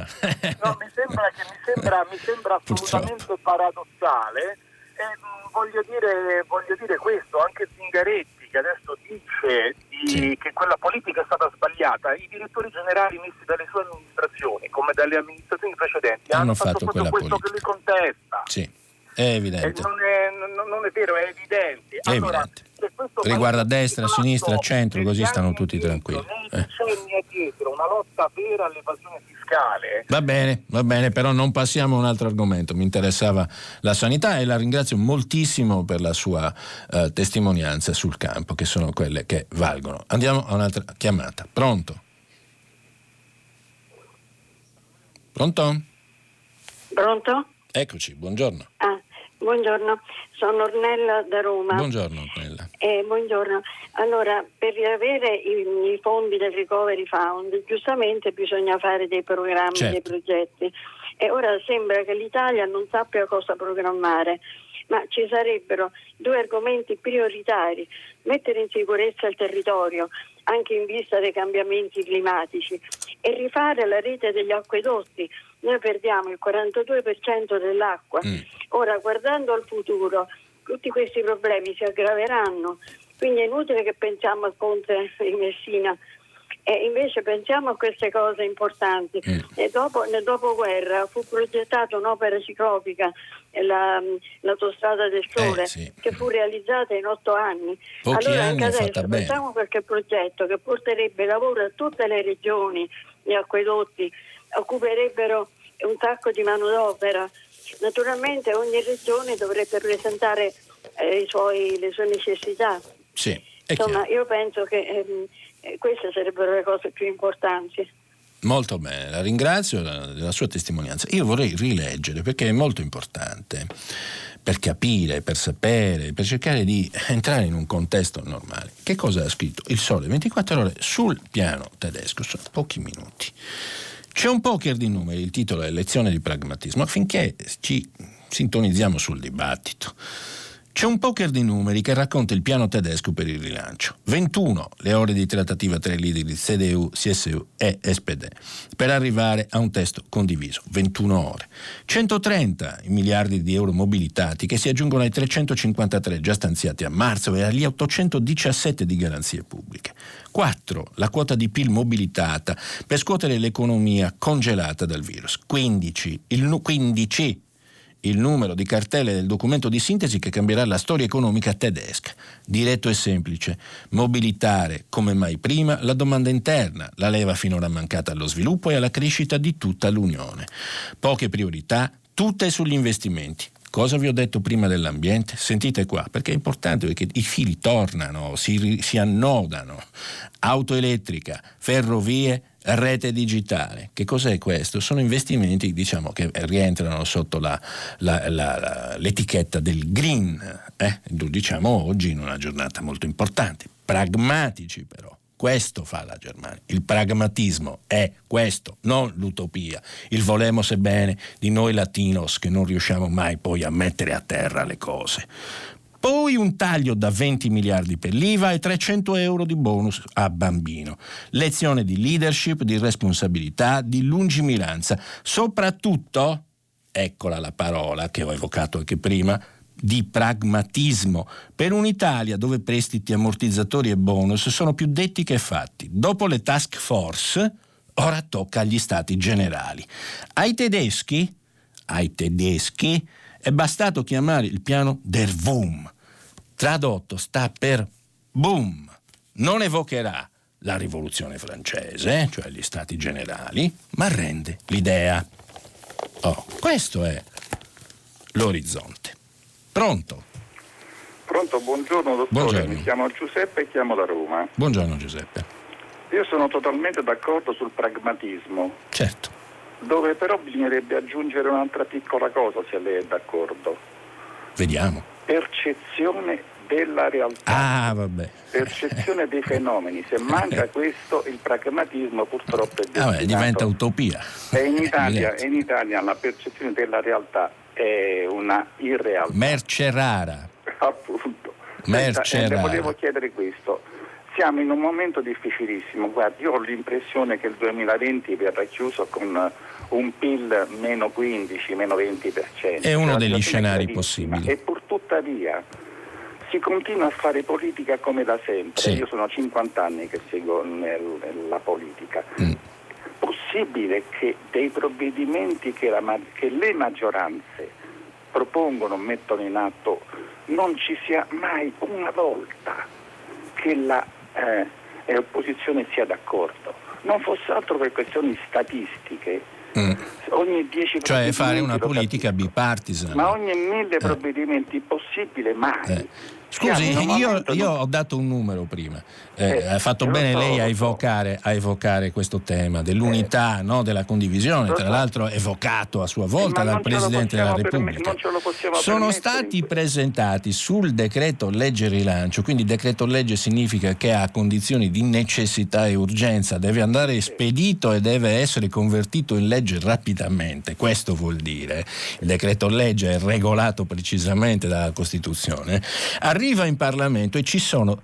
[SPEAKER 6] No, mi sembra, che, mi sembra, mi sembra assolutamente paradossale Eh, voglio, dire, voglio, dire, questo, anche Zingaretti che adesso dice di, sì. che quella politica è stata sbagliata, i direttori generali messi dalle sue amministrazioni, come dalle amministrazioni precedenti, hanno, hanno fatto, fatto questo politica. che lui contesta.
[SPEAKER 2] Sì. È evidente.
[SPEAKER 6] Non, non, è, vero, è evidente.
[SPEAKER 2] È allora, evidente. Riguarda a destra, a sinistra, a centro, così stanno tutti tranquilli.
[SPEAKER 6] Eh. dietro una lotta vera all'evasione fiscale.
[SPEAKER 2] Va bene, va bene, però non passiamo a un altro argomento. Mi interessava la sanità e la ringrazio moltissimo per la sua uh, testimonianza sul campo, che sono quelle che valgono. Andiamo a un'altra chiamata. Pronto? Pronto?
[SPEAKER 7] Pronto?
[SPEAKER 2] Eccoci, buongiorno.
[SPEAKER 7] Ah, buongiorno, sono Ornella da Roma.
[SPEAKER 2] Buongiorno Ornella.
[SPEAKER 7] Eh, buongiorno. Allora, per avere i, i, fondi del Recovery Fund, giustamente bisogna fare dei programmi, certo. dei progetti. E ora sembra che l'Italia non sappia cosa programmare ma ci sarebbero due argomenti prioritari, mettere in sicurezza il territorio anche in vista dei cambiamenti climatici e rifare la rete degli acquedotti noi perdiamo il 42% dell'acqua. Mm. Ora, guardando al futuro, tutti questi problemi si aggraveranno, quindi è inutile che pensiamo al ponte di Messina. E invece pensiamo a queste cose importanti. Mm. Dopo, nel dopoguerra fu progettata un'opera ciclopica, la, l'autostrada del sole, eh, sì. che fu realizzata in otto anni.
[SPEAKER 2] Pochi
[SPEAKER 7] allora
[SPEAKER 2] anni
[SPEAKER 7] anche adesso pensiamo a qualche progetto che porterebbe lavoro a tutte le regioni, gli acquedotti, occuperebbero un sacco di manodopera. Naturalmente ogni regione dovrebbe presentare eh, suoi, le sue necessità.
[SPEAKER 2] Sì,
[SPEAKER 7] Insomma, io penso che ehm, eh, queste sarebbero le cose più importanti.
[SPEAKER 2] Molto bene, la ringrazio della sua testimonianza. Io vorrei rileggere perché è molto importante per capire, per sapere, per cercare di entrare in un contesto normale. Che cosa ha scritto il Sole 24 ore sul piano tedesco? Sono pochi minuti. C'è un poker di numeri, il titolo è Lezione di pragmatismo, affinché ci sintonizziamo sul dibattito. C'è un poker di numeri che racconta il piano tedesco per il rilancio. 21 le ore di trattativa tra i leader di CDU, CSU e SPD per arrivare a un testo condiviso. 21 ore. 130 i miliardi di euro mobilitati che si aggiungono ai 353 già stanziati a marzo e agli 817 di garanzie pubbliche. 4 la quota di PIL mobilitata per scuotere l'economia congelata dal virus. 15 il 15 il numero di cartelle del documento di sintesi che cambierà la storia economica tedesca. Diretto e semplice, mobilitare come mai prima la domanda interna, la leva finora mancata allo sviluppo e alla crescita di tutta l'Unione. Poche priorità, tutte sugli investimenti. Cosa vi ho detto prima dell'ambiente? Sentite qua, perché è importante perché i fili tornano, si, si annodano. Auto elettrica, ferrovie, rete digitale. Che cos'è questo? Sono investimenti diciamo, che rientrano sotto la, la, la, l'etichetta del green, eh? lo diciamo oggi in una giornata molto importante, pragmatici però. Questo fa la Germania. Il pragmatismo è questo, non l'utopia. Il volemo sebbene di noi latinos che non riusciamo mai poi a mettere a terra le cose. Poi un taglio da 20 miliardi per l'IVA e 300 euro di bonus a bambino. Lezione di leadership, di responsabilità, di lungimiranza. Soprattutto, eccola la parola che ho evocato anche prima, di pragmatismo per un'Italia dove prestiti, ammortizzatori e bonus sono più detti che fatti. Dopo le task force, ora tocca agli stati generali. Ai tedeschi, ai tedeschi, è bastato chiamare il piano der Wum. Tradotto sta per boom. Non evocherà la rivoluzione francese, cioè gli stati generali, ma rende l'idea. Oh, questo è l'orizzonte. Pronto?
[SPEAKER 8] Pronto, buongiorno dottore,
[SPEAKER 2] buongiorno.
[SPEAKER 8] mi chiamo Giuseppe e chiamo da Roma.
[SPEAKER 2] Buongiorno Giuseppe.
[SPEAKER 8] Io sono totalmente d'accordo sul pragmatismo.
[SPEAKER 2] Certo
[SPEAKER 8] dove però bisognerebbe aggiungere un'altra piccola cosa se lei è d'accordo.
[SPEAKER 2] Vediamo.
[SPEAKER 8] Percezione della realtà.
[SPEAKER 2] Ah, vabbè.
[SPEAKER 8] Percezione dei fenomeni. Se manca questo, il pragmatismo purtroppo è destinato.
[SPEAKER 2] Ah, diventa utopia.
[SPEAKER 8] E in, Italia, in Italia la percezione della realtà è una irrealtà.
[SPEAKER 2] Merce rara.
[SPEAKER 8] Appunto.
[SPEAKER 2] Merce
[SPEAKER 8] Senta,
[SPEAKER 2] rara.
[SPEAKER 8] Le volevo chiedere questo. Siamo in un momento difficilissimo. Guardi, io ho l'impressione che il 2020 verrà chiuso con un PIL meno 15, meno 20%.
[SPEAKER 2] È uno degli scenari possibili.
[SPEAKER 8] E purtroppo tuttavia si continua a fare politica come da sempre.
[SPEAKER 2] Sì.
[SPEAKER 8] Io sono 50 anni che seguo nel, nella politica.
[SPEAKER 2] Mm.
[SPEAKER 8] Possibile che dei provvedimenti che, la, che le maggioranze propongono, mettono in atto, non ci sia mai una volta che l'opposizione eh, sia d'accordo. Non fosse altro per questioni statistiche,
[SPEAKER 2] Mm.
[SPEAKER 8] Ogni 10
[SPEAKER 2] Cioè fare una politica bipartisan.
[SPEAKER 8] Ma ogni mille provvedimenti possibile mai.
[SPEAKER 2] Eh. Scusi, io, io, ho dato un numero prima. Eh, eh, ha fatto bene so, lei a evocare, a evocare, questo tema dell'unità, eh. no, della condivisione, tra l'altro evocato a sua volta dal Presidente della Repubblica. Sono stati presentati sul decreto legge rilancio, quindi decreto legge significa che ha condizioni di necessità e urgenza, deve andare spedito e deve essere convertito in legge rapidamente. Questo vuol dire. Il decreto legge è regolato precisamente dalla Costituzione. Arriva in Parlamento e ci sono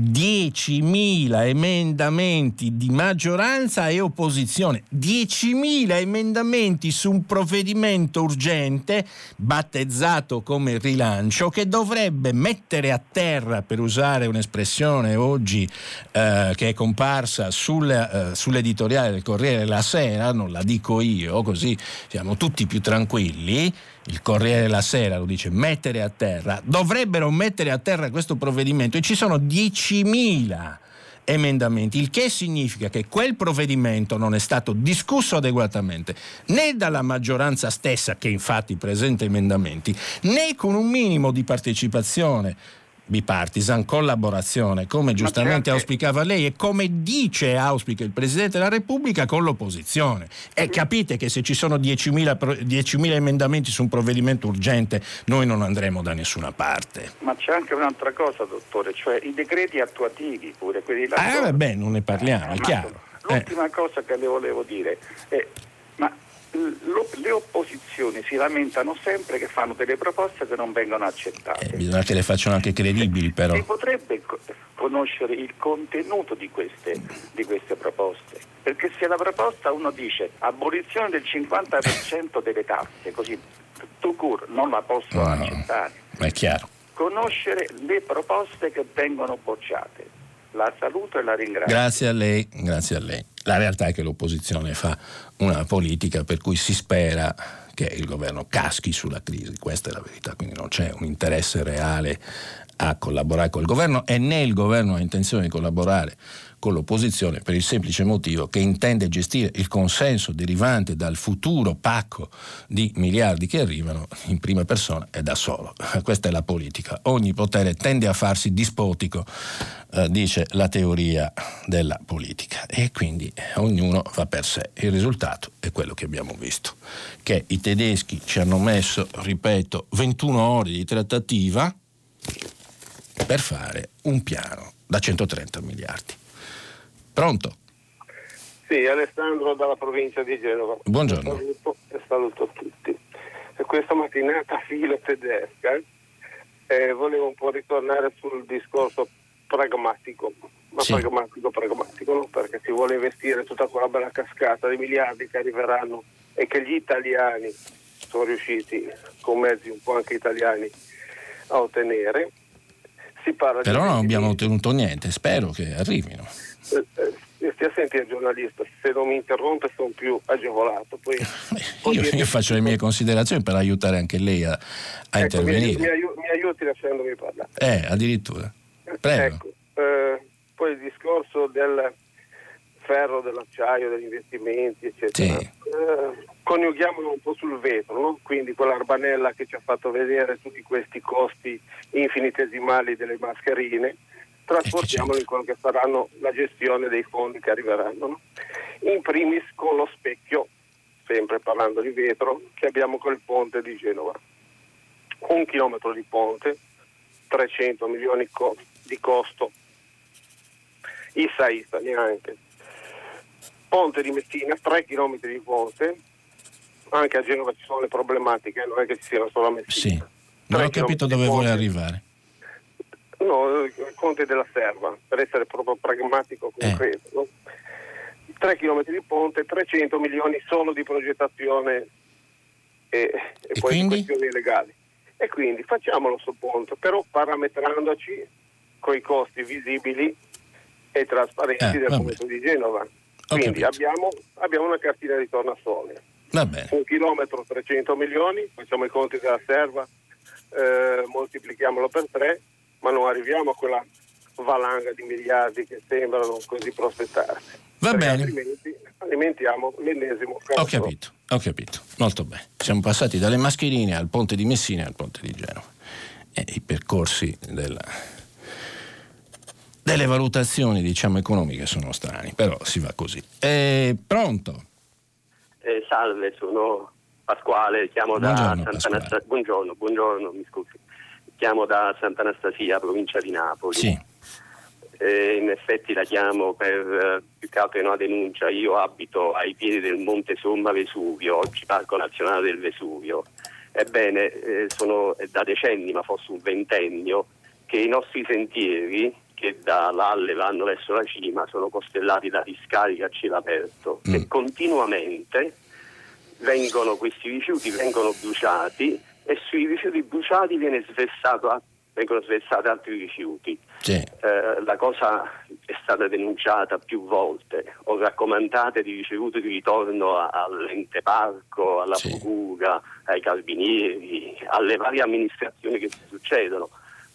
[SPEAKER 2] 10.000 emendamenti di maggioranza e opposizione, 10.000 emendamenti su un provvedimento urgente battezzato come rilancio che dovrebbe mettere a terra, per usare un'espressione oggi eh, che è comparsa sul, eh, sull'editoriale del Corriere la Sera, non la dico io, così siamo tutti più tranquilli il Corriere della Sera lo dice, mettere a terra, dovrebbero mettere a terra questo provvedimento e ci sono 10.000 emendamenti, il che significa che quel provvedimento non è stato discusso adeguatamente né dalla maggioranza stessa, che infatti presenta emendamenti, né con un minimo di partecipazione bipartisan, collaborazione, come giustamente auspicava lei e come dice e auspica il Presidente della Repubblica con l'opposizione. E capite che se ci sono 10.000, 10.000 emendamenti su un provvedimento urgente noi non andremo da nessuna parte.
[SPEAKER 8] Ma c'è anche un'altra cosa, dottore, cioè i decreti attuativi pure, quelli là.
[SPEAKER 2] Ah, vabbè, non ne parliamo, è chiaro.
[SPEAKER 8] L'ultima eh. cosa che le volevo dire è, le opposizioni si lamentano sempre che fanno delle proposte che non vengono accettate.
[SPEAKER 2] Eh, bisogna che le facciano anche credibili però.
[SPEAKER 8] Si potrebbe conoscere il contenuto di queste, di queste proposte, perché se la proposta uno dice abolizione del 50% delle tasse, così tu cur non la posso no, accettare.
[SPEAKER 2] No, è chiaro.
[SPEAKER 8] Conoscere le proposte che vengono bocciate. La saluto e la ringrazio.
[SPEAKER 2] Grazie a lei, grazie a lei. La realtà è che l'opposizione fa una politica per cui si spera che il governo caschi sulla crisi, questa è la verità, quindi non c'è un interesse reale a collaborare col governo e né il governo ha intenzione di collaborare con l'opposizione per il semplice motivo che intende gestire il consenso derivante dal futuro pacco di miliardi che arrivano in prima persona e da solo. Questa è la politica. Ogni potere tende a farsi dispotico, eh, dice la teoria della politica, e quindi ognuno va per sé. Il risultato è quello che abbiamo visto, che i tedeschi ci hanno messo, ripeto, 21 ore di trattativa per fare un piano da 130 miliardi. Pronto?
[SPEAKER 9] Sì, Alessandro dalla provincia di Genova.
[SPEAKER 2] Buongiorno.
[SPEAKER 9] Saluto, e saluto a tutti. Questa mattinata filo tedesca eh, volevo un po' ritornare sul discorso pragmatico, ma sì. pragmatico, pragmatico, no? perché si vuole investire tutta quella bella cascata di miliardi che arriveranno e che gli italiani sono riusciti, con mezzi un po' anche italiani, a ottenere.
[SPEAKER 2] Si parla Però non abbiamo ottenuto niente, spero che arrivino.
[SPEAKER 9] Eh, eh, stia attenti al giornalista, se non mi interrompe sono più agevolato. Poi,
[SPEAKER 2] io, io, faccio le mie considerazioni per aiutare anche lei a, a ecco, intervenire.
[SPEAKER 9] Mi, mi, mi, aiuti lasciandomi parlare.
[SPEAKER 2] Eh, addirittura. Prego.
[SPEAKER 9] Ecco, eh, poi il discorso del ferro, dell'acciaio, degli investimenti, eccetera. Sì. Eh, coniughiamolo un po' sul vetro, no? quindi quell'arbanella che ci ha fatto vedere tutti questi costi infinitesimali delle mascherine trasportiamolo in quello che saranno la gestione dei fondi che arriveranno. No? In primis con lo specchio, sempre parlando di vetro, che abbiamo col ponte di Genova. Un chilometro di ponte, 300 milioni co- di costo, Issa Issa neanche. Ponte di Messina, 3 chilometri di ponte, anche a Genova ci sono le problematiche, non è che ci siano solo a Messina.
[SPEAKER 2] Sì, non ho capito dove vuole arrivare.
[SPEAKER 9] No, Conte della Serva, per essere proprio pragmatico concreto. Eh. No? 3 km di ponte, 300 milioni solo di progettazione e, e, e poi questioni legali. E quindi facciamolo sul ponte, però parametrandoci con i costi visibili e trasparenti
[SPEAKER 2] Eh,
[SPEAKER 9] del ponte di Genova. Quindi abbiamo, abbiamo una cartina di tornasole. Un chilometro 300 milioni, facciamo i conti della serva, eh, moltiplichiamolo per tre, ma non arriviamo a quella valanga di miliardi che sembrano così prospettarsi.
[SPEAKER 2] Va
[SPEAKER 9] Perché
[SPEAKER 2] bene.
[SPEAKER 9] Altrimenti alimentiamo l'ennesimo
[SPEAKER 2] Ho
[SPEAKER 9] caso.
[SPEAKER 2] capito, ho capito, molto bene. Siamo passati dalle mascherine al ponte di Messina al ponte di Genova. E i percorsi della- delle valutazioni, diciamo, economiche sono strani, però si va così. Eh, pronto?
[SPEAKER 10] Eh, salve, sono Pasquale, chiamo da
[SPEAKER 2] Buongiorno,
[SPEAKER 10] Santa
[SPEAKER 2] Pasquale.
[SPEAKER 10] Anastasia. Buongiorno, buongiorno, mi scusi. Chiamo da Santa Anastasia, provincia di Napoli.
[SPEAKER 2] Sì.
[SPEAKER 10] Eh, in effetti la chiamo per eh, più che altro una denuncia. Io abito ai piedi del Monte Somma Vesuvio, oggi Parco Nazionale del Vesuvio. Ebbene, eh, sono da decenni, ma forse un ventennio, che i nostri sentieri che da Lalle vanno verso la cima sono costellati da discariche a cielo aperto
[SPEAKER 2] Mm.
[SPEAKER 10] e continuamente vengono, questi rifiuti vengono bruciati e sui rifiuti bruciati a- vengono sversati altri rifiuti.
[SPEAKER 2] Sì.
[SPEAKER 10] Eh, la cosa è stata denunciata più volte, ho raccomandate di ricevuto di ritorno all'ente parco, alla
[SPEAKER 2] Sì.
[SPEAKER 10] procura, ai carabinieri, alle varie amministrazioni che si succedono,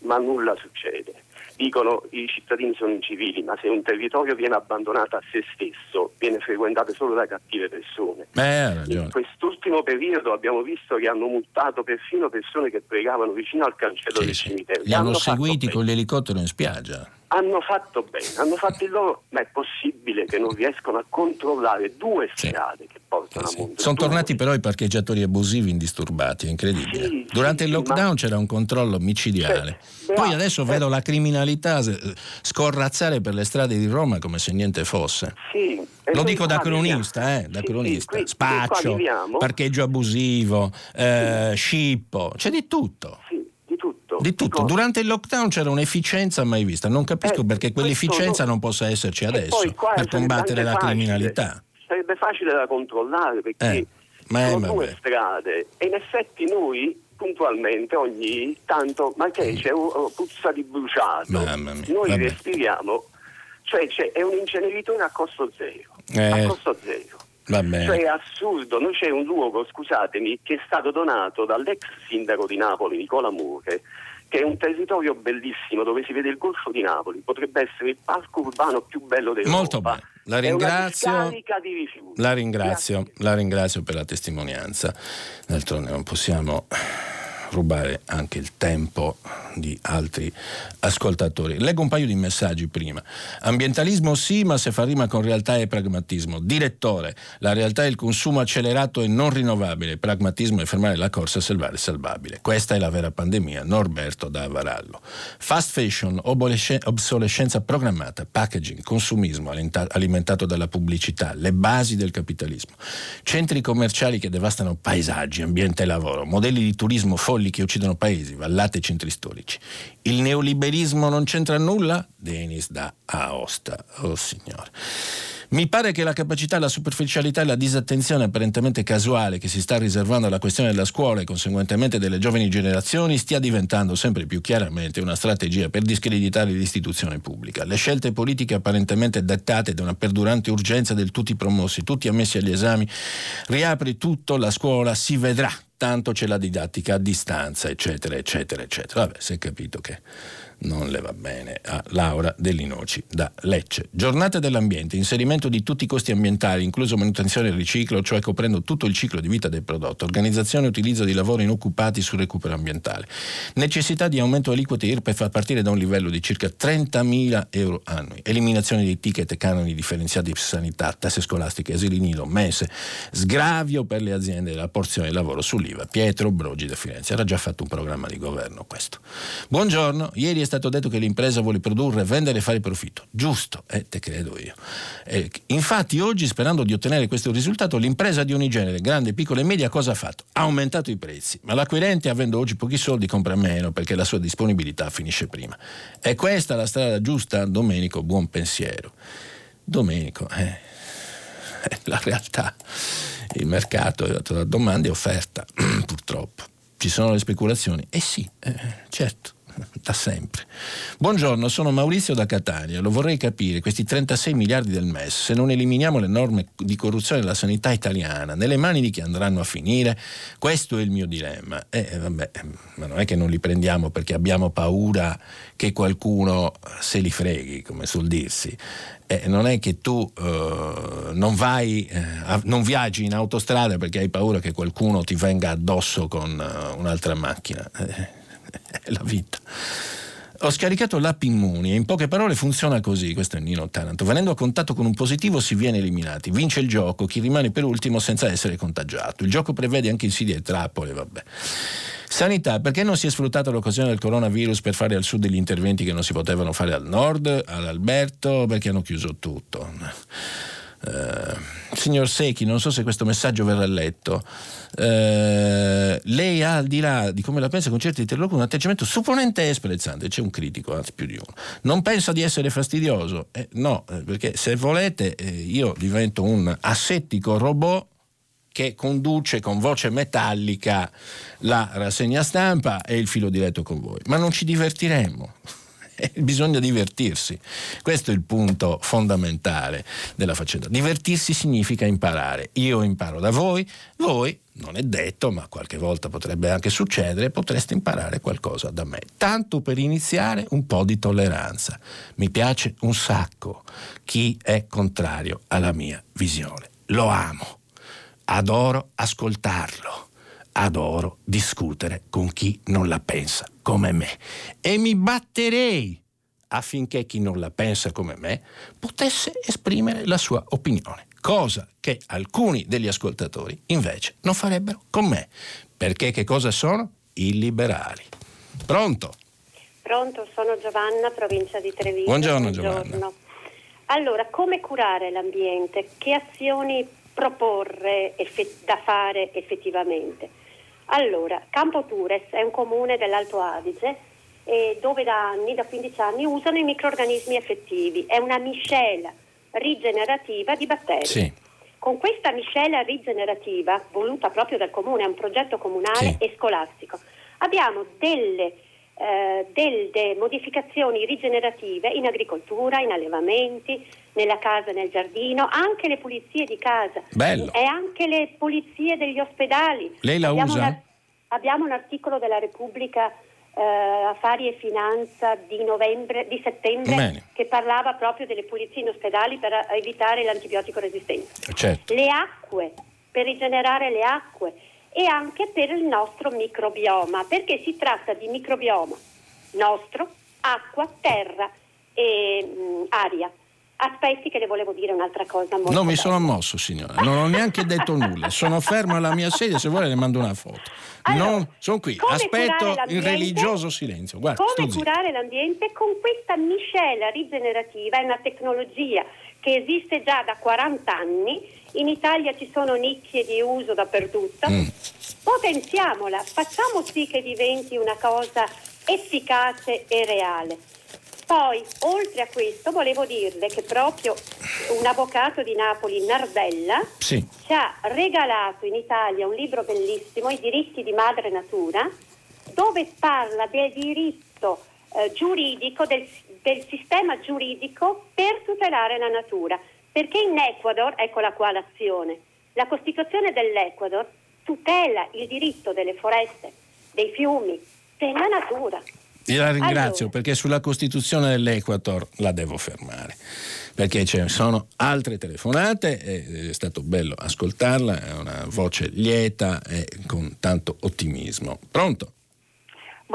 [SPEAKER 10] ma nulla succede. Dicono i cittadini sono incivili, ma se un territorio viene abbandonato a se stesso, viene frequentato solo da cattive persone.
[SPEAKER 2] Beh, ha
[SPEAKER 10] In quest'ultimo periodo abbiamo visto che hanno multato perfino persone che pregavano vicino al cancello
[SPEAKER 2] Sì,
[SPEAKER 10] del
[SPEAKER 2] sì.
[SPEAKER 10] cimitero.
[SPEAKER 2] Li hanno
[SPEAKER 10] fatto
[SPEAKER 2] seguiti con l'elicottero in spiaggia.
[SPEAKER 10] Hanno fatto bene, hanno fatto il loro, ma è possibile che non riescono a controllare due
[SPEAKER 2] Sì.
[SPEAKER 10] strade che portano
[SPEAKER 2] Sì,
[SPEAKER 10] a
[SPEAKER 2] sì.
[SPEAKER 10] Monte
[SPEAKER 2] Sono tornati però i parcheggiatori abusivi indisturbati, è incredibile.
[SPEAKER 10] Sì,
[SPEAKER 2] Durante
[SPEAKER 10] sì,
[SPEAKER 2] il
[SPEAKER 10] sì,
[SPEAKER 2] lockdown
[SPEAKER 10] ma-
[SPEAKER 2] c'era un controllo micidiale.
[SPEAKER 10] Sì,
[SPEAKER 2] Poi
[SPEAKER 10] bravo.
[SPEAKER 2] adesso vedo la criminalità eh, scorrazzare per le strade di Roma come se niente fosse.
[SPEAKER 10] Sì,
[SPEAKER 2] Lo dico da cronista, eh, da
[SPEAKER 10] sì,
[SPEAKER 2] cronista.
[SPEAKER 10] sì, qui-
[SPEAKER 2] Spaccio, parcheggio abusivo, eh, scippo, c'è di tutto.
[SPEAKER 10] Sì, di tutto. Dico-
[SPEAKER 2] Durante il lockdown c'era un'efficienza mai vista. Non capisco
[SPEAKER 10] Eh,
[SPEAKER 2] perché quell'efficienza non possa esserci adesso per combattere la
[SPEAKER 10] facile.
[SPEAKER 2] criminalità.
[SPEAKER 10] Sarebbe facile da controllare perché
[SPEAKER 2] Eh, ma
[SPEAKER 10] sono due
[SPEAKER 2] vabbè.
[SPEAKER 10] strade e in effetti noi puntualmente ogni tanto, ma che c'è un, un puzza di bruciato, noi
[SPEAKER 2] vabbè.
[SPEAKER 10] respiriamo, cioè c'è, è un inceneritore a costo zero,
[SPEAKER 2] Eh.
[SPEAKER 10] a costo zero. Cioè è assurdo, noi c'è un luogo, scusatemi, che è stato donato dall'ex sindaco di Napoli, Nicola Mure, che è un territorio bellissimo dove si vede il Golfo di Napoli, potrebbe essere il parco urbano più bello d'Europa.
[SPEAKER 2] Molto bene, la ringrazio. La ringrazio, la ringrazio per la testimonianza. D'altronde non possiamo rubare anche il tempo di altri ascoltatori. Leggo un paio di messaggi prima. Ambientalismo sì, ma se fa rima con realtà e pragmatismo. Direttore, la realtà è il consumo accelerato e non rinnovabile. Il pragmatismo è fermare la corsa a salvare il salvabile. Questa è la vera pandemia. Norberto da Avarallo. Fast fashion, obsolescenza programmata, packaging, consumismo alimentato dalla pubblicità, le basi del capitalismo. Centri commerciali che devastano paesaggi, ambiente e lavoro, modelli di turismo folli che uccidono paesi, vallate e centri storici. Il neoliberismo non c'entra nulla? Denis da Aosta. Oh signore. Mi pare che la capacità, la superficialità e la disattenzione apparentemente casuale che si sta riservando alla questione della scuola e conseguentemente delle giovani generazioni stia diventando sempre più chiaramente una strategia per discreditare l'istituzione pubblica. Le scelte politiche apparentemente dettate da una perdurante urgenza del tutti promossi, tutti ammessi agli esami, riapri tutto, la scuola si vedrà, tanto c'è la didattica a distanza, eccetera, eccetera, eccetera. Vabbè, si è capito che non le va bene a Laura Dell'Inoci da Lecce. Giornata dell'ambiente, inserimento di tutti i costi ambientali, incluso manutenzione e riciclo, cioè coprendo tutto il ciclo di vita del prodotto, organizzazione e utilizzo di lavori inoccupati sul recupero ambientale. Necessità di aumento aliquote IRPEF a partire da un livello di circa 30.000 euro annui. Eliminazione di ticket e canoni differenziati per sanità, tasse scolastiche, asili nido, mese, sgravio per le aziende della porzione di lavoro sull'IVA. Pietro Brogi da Firenze. Era già fatto un programma di governo questo. Buongiorno, ieri è stato detto che l'impresa vuole produrre, vendere e fare profitto. Giusto, eh, te credo io. Eh, infatti oggi, sperando di ottenere questo risultato, l'impresa di ogni genere, grande, piccola e media, cosa ha fatto? Ha aumentato i prezzi, ma l'acquirente, avendo oggi pochi soldi, compra meno perché la sua disponibilità finisce prima. È questa la strada giusta? Domenico, buon pensiero. Domenico, eh, è la realtà. Il mercato è dato da domanda e offerta, purtroppo. Ci sono le speculazioni? Eh sì, eh, certo da sempre. Buongiorno, sono Maurizio da Catania. Lo vorrei capire, questi 36 miliardi del MES, se non eliminiamo le norme di corruzione della sanità italiana, nelle mani di chi andranno a finire? Questo è il mio dilemma. Eh, vabbè, ma non è che non li prendiamo perché abbiamo paura che qualcuno se li freghi, come suol dirsi. Eh, non è che tu eh, non vai, eh, non viaggi in autostrada perché hai paura che qualcuno ti venga addosso con uh, un'altra macchina. È la vita. Ho scaricato l'app Immuni e in poche parole funziona così, questo è Nino Taranto. Venendo a contatto con un positivo si viene eliminati, vince il gioco, chi rimane per ultimo senza essere contagiato. Il gioco prevede anche insidie e trappole, vabbè. Sanità, perché non si è sfruttata l'occasione del coronavirus per fare al sud degli interventi che non si potevano fare al nord, all'Alberto, perché hanno chiuso tutto. Uh, signor Secchi, non so se questo messaggio verrà letto. Uh, lei ha, al di là di come la pensa con certi interlocutori, un atteggiamento supponente e sprezzante. C'è un critico, anzi più di uno. Non pensa di essere fastidioso? Eh, no, eh, perché se volete, eh, io divento un assettico robot che conduce con voce metallica la rassegna stampa e il filo diretto con voi. Ma non ci divertiremmo. bisogna divertirsi. Questo è il punto fondamentale della faccenda. Divertirsi significa imparare. Io imparo da voi, voi non è detto, ma qualche volta potrebbe anche succedere, potreste imparare qualcosa da me. Tanto per iniziare un po' di tolleranza. Mi piace un sacco chi è contrario alla mia visione. Lo amo, adoro ascoltarlo adoro discutere con chi non la pensa come me e mi batterei affinché chi non la pensa come me potesse esprimere la sua opinione, cosa che alcuni degli ascoltatori invece non farebbero con me, perché che cosa sono? Illiberali. Pronto?
[SPEAKER 11] Pronto, sono Giovanna, provincia di Treviso.
[SPEAKER 2] Buongiorno, Buongiorno. Giovanna.
[SPEAKER 11] Allora, come curare l'ambiente? Che azioni proporre effett- da fare effettivamente? Allora, Campo Tures è un comune dell'Alto Adige dove da anni, da 15 anni, usano i microorganismi effettivi. È una miscela rigenerativa di batteri.
[SPEAKER 2] Sì.
[SPEAKER 11] Con questa miscela rigenerativa, voluta proprio dal comune, è un progetto comunale sì. e scolastico, abbiamo delle, eh, delle modificazioni rigenerative in agricoltura, in allevamenti, nella casa, nel giardino, anche le pulizie di casa
[SPEAKER 2] Bello.
[SPEAKER 11] e anche le pulizie degli ospedali.
[SPEAKER 2] Lei la
[SPEAKER 11] abbiamo
[SPEAKER 2] usa?
[SPEAKER 11] Una, abbiamo un articolo della Repubblica eh, Affari e Finanza di, novembre, di settembre
[SPEAKER 2] Bene.
[SPEAKER 11] che parlava proprio delle pulizie in ospedali per evitare l'antibiotico resistenza.
[SPEAKER 2] Certo.
[SPEAKER 11] Le acque, per rigenerare le acque e anche per il nostro microbioma, perché si tratta di microbioma nostro, acqua, terra e mh, aria. Aspetti che le volevo dire un'altra cosa. Molto
[SPEAKER 2] non mi
[SPEAKER 11] bella.
[SPEAKER 2] sono mosso, signora, non ho neanche detto nulla. Sono fermo alla mia sedia, se vuole le mando una foto.
[SPEAKER 11] Allora,
[SPEAKER 2] non, sono qui, aspetto il religioso silenzio. Guarda,
[SPEAKER 11] Come
[SPEAKER 2] zitto.
[SPEAKER 11] curare l'ambiente con questa miscela rigenerativa? È una tecnologia che esiste già da 40 anni. In Italia ci sono nicchie di uso dappertutto.
[SPEAKER 2] Mm.
[SPEAKER 11] Potenziamola, facciamo sì che diventi una cosa efficace e reale. Poi, oltre a questo, volevo dirle che proprio un avvocato di Napoli, Nardella,
[SPEAKER 2] Sì.
[SPEAKER 11] ci ha regalato in Italia un libro bellissimo, I diritti di madre natura, dove parla del diritto eh, giuridico, del, del sistema giuridico per tutelare la natura. Perché in Ecuador, eccola qua l'azione, la Costituzione dell'Ecuador tutela il diritto delle foreste, dei fiumi, della natura.
[SPEAKER 2] Io la ringrazio
[SPEAKER 11] Allora.
[SPEAKER 2] perché sulla Costituzione dell'Equator la devo fermare, perché ci sono altre telefonate, è stato bello ascoltarla, è una voce lieta e con tanto ottimismo. Pronto?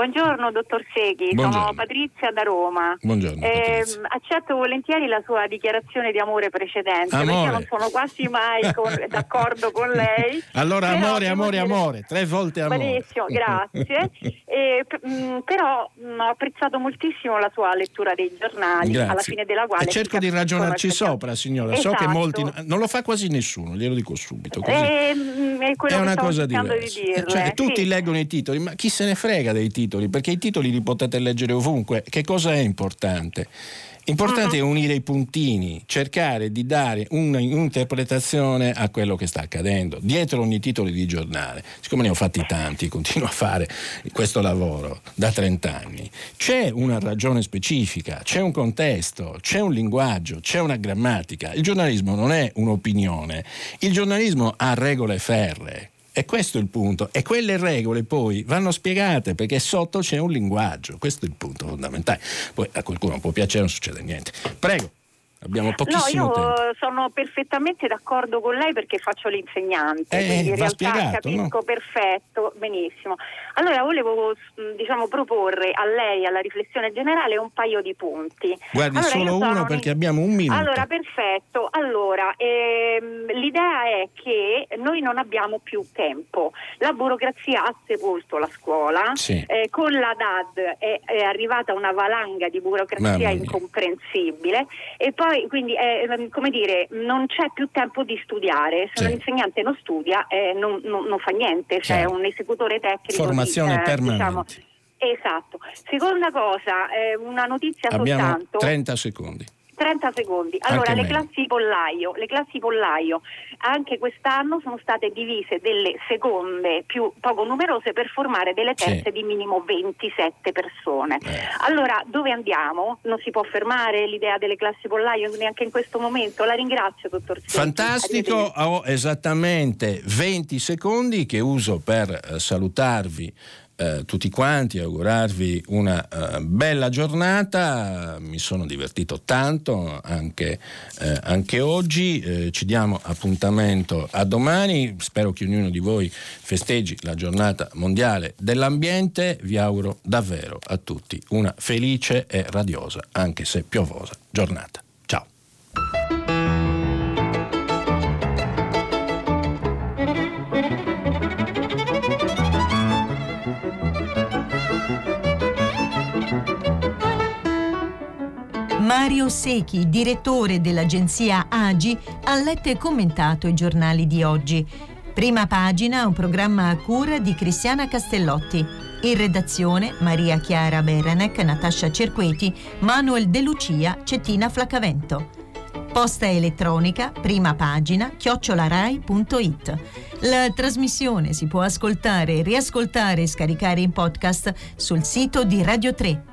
[SPEAKER 12] Buongiorno dottor Seghi,
[SPEAKER 2] Buongiorno.
[SPEAKER 12] sono Patrizia da Roma.
[SPEAKER 2] Buongiorno,
[SPEAKER 12] Eh, accetto volentieri la sua dichiarazione di amore precedente,
[SPEAKER 2] Amore.
[SPEAKER 12] perché io non sono quasi mai con- d'accordo con lei.
[SPEAKER 2] Allora
[SPEAKER 12] Però
[SPEAKER 2] amore, amore,
[SPEAKER 12] dire-
[SPEAKER 2] amore, tre volte amore.
[SPEAKER 12] Benissimo, grazie. E, p- mh, però mh, ho apprezzato moltissimo la sua lettura dei giornali,
[SPEAKER 2] Grazie.
[SPEAKER 12] alla fine della quale...
[SPEAKER 2] E cerco
[SPEAKER 12] si
[SPEAKER 2] di ragionarci sopra, signora. So che
[SPEAKER 12] Esatto.
[SPEAKER 2] molti. Non lo fa quasi nessuno, glielo dico subito. Così.
[SPEAKER 12] Eh, mh, è
[SPEAKER 2] è una cosa diversa.
[SPEAKER 12] di dirle.
[SPEAKER 2] Cioè, tutti
[SPEAKER 12] sì.
[SPEAKER 2] leggono i titoli, ma chi se ne frega dei titoli? Titoli, perché i titoli li potete leggere ovunque. Che cosa è importante? Importante è unire i puntini, cercare di dare un'interpretazione a quello che sta accadendo. Dietro ogni titolo di giornale, siccome ne ho fatti tanti, continuo a fare questo lavoro da 30 anni, c'è una ragione specifica, c'è un contesto, c'è un linguaggio, c'è una grammatica. Il giornalismo non è un'opinione, il giornalismo ha regole ferree e questo è il punto. E quelle regole poi vanno spiegate perché sotto c'è un linguaggio. Questo è il punto fondamentale. Poi a qualcuno può piacere, non succede niente. Prego. Abbiamo pochissimo
[SPEAKER 12] no, io
[SPEAKER 2] tempo.
[SPEAKER 12] sono perfettamente d'accordo con lei perché faccio l'insegnante,
[SPEAKER 2] eh,
[SPEAKER 12] quindi in realtà
[SPEAKER 2] spiegato,
[SPEAKER 12] capisco
[SPEAKER 2] no?
[SPEAKER 12] perfetto, benissimo. Allora volevo mm, diciamo, proporre a lei, alla riflessione generale, un paio di punti.
[SPEAKER 2] Guardi,
[SPEAKER 12] allora,
[SPEAKER 2] solo uno in... perché abbiamo un minuto.
[SPEAKER 12] Allora, perfetto. Allora, ehm, l'idea è che noi non abbiamo più tempo. La burocrazia ha sepolto la scuola,
[SPEAKER 2] sì.
[SPEAKER 12] eh, con la DAD è, è, arrivata una valanga di burocrazia incomprensibile e poi poi quindi eh, come dire, non c'è più tempo di studiare, se sì. l'insegnante non studia eh, non, non, non, fa niente, c'è cioè un esecutore tecnico.
[SPEAKER 2] Formazione
[SPEAKER 12] di,
[SPEAKER 2] eh, permanente.
[SPEAKER 12] Diciamo, Esatto. Seconda cosa, eh, una notizia
[SPEAKER 2] Abbiamo
[SPEAKER 12] soltanto.
[SPEAKER 2] 30 secondi.
[SPEAKER 12] 30 secondi. Allora, le classi, pollaio, le classi pollaio anche quest'anno sono state divise delle seconde più poco numerose per formare delle terze sì. di minimo 27 persone. Eh. Allora, dove andiamo? Non si può fermare l'idea delle classi pollaio neanche in questo momento. La ringrazio, dottor Secchi.
[SPEAKER 2] Fantastico, ho esattamente 20 secondi che uso per eh, salutarvi eh, tutti quanti, augurarvi una eh, bella giornata, mi sono divertito tanto anche, eh, anche oggi, eh, ci diamo appuntamento a domani, spero che ognuno di voi festeggi la giornata mondiale dell'ambiente, vi auguro davvero a tutti una felice e radiosa, anche se piovosa, giornata. Ciao!
[SPEAKER 1] Mario Secchi, direttore dell'agenzia AGI, ha letto e commentato i giornali di oggi. Prima pagina, un programma a cura di Cristiana Castellotti. In redazione Maria Chiara Berenec, Natascia Cerqueti, Manuel De Lucia, Cettina Flacavento. Posta elettronica, prima pagina, chiocciolarai.it. La trasmissione si può ascoltare, riascoltare e scaricare in podcast sul sito di Radio 3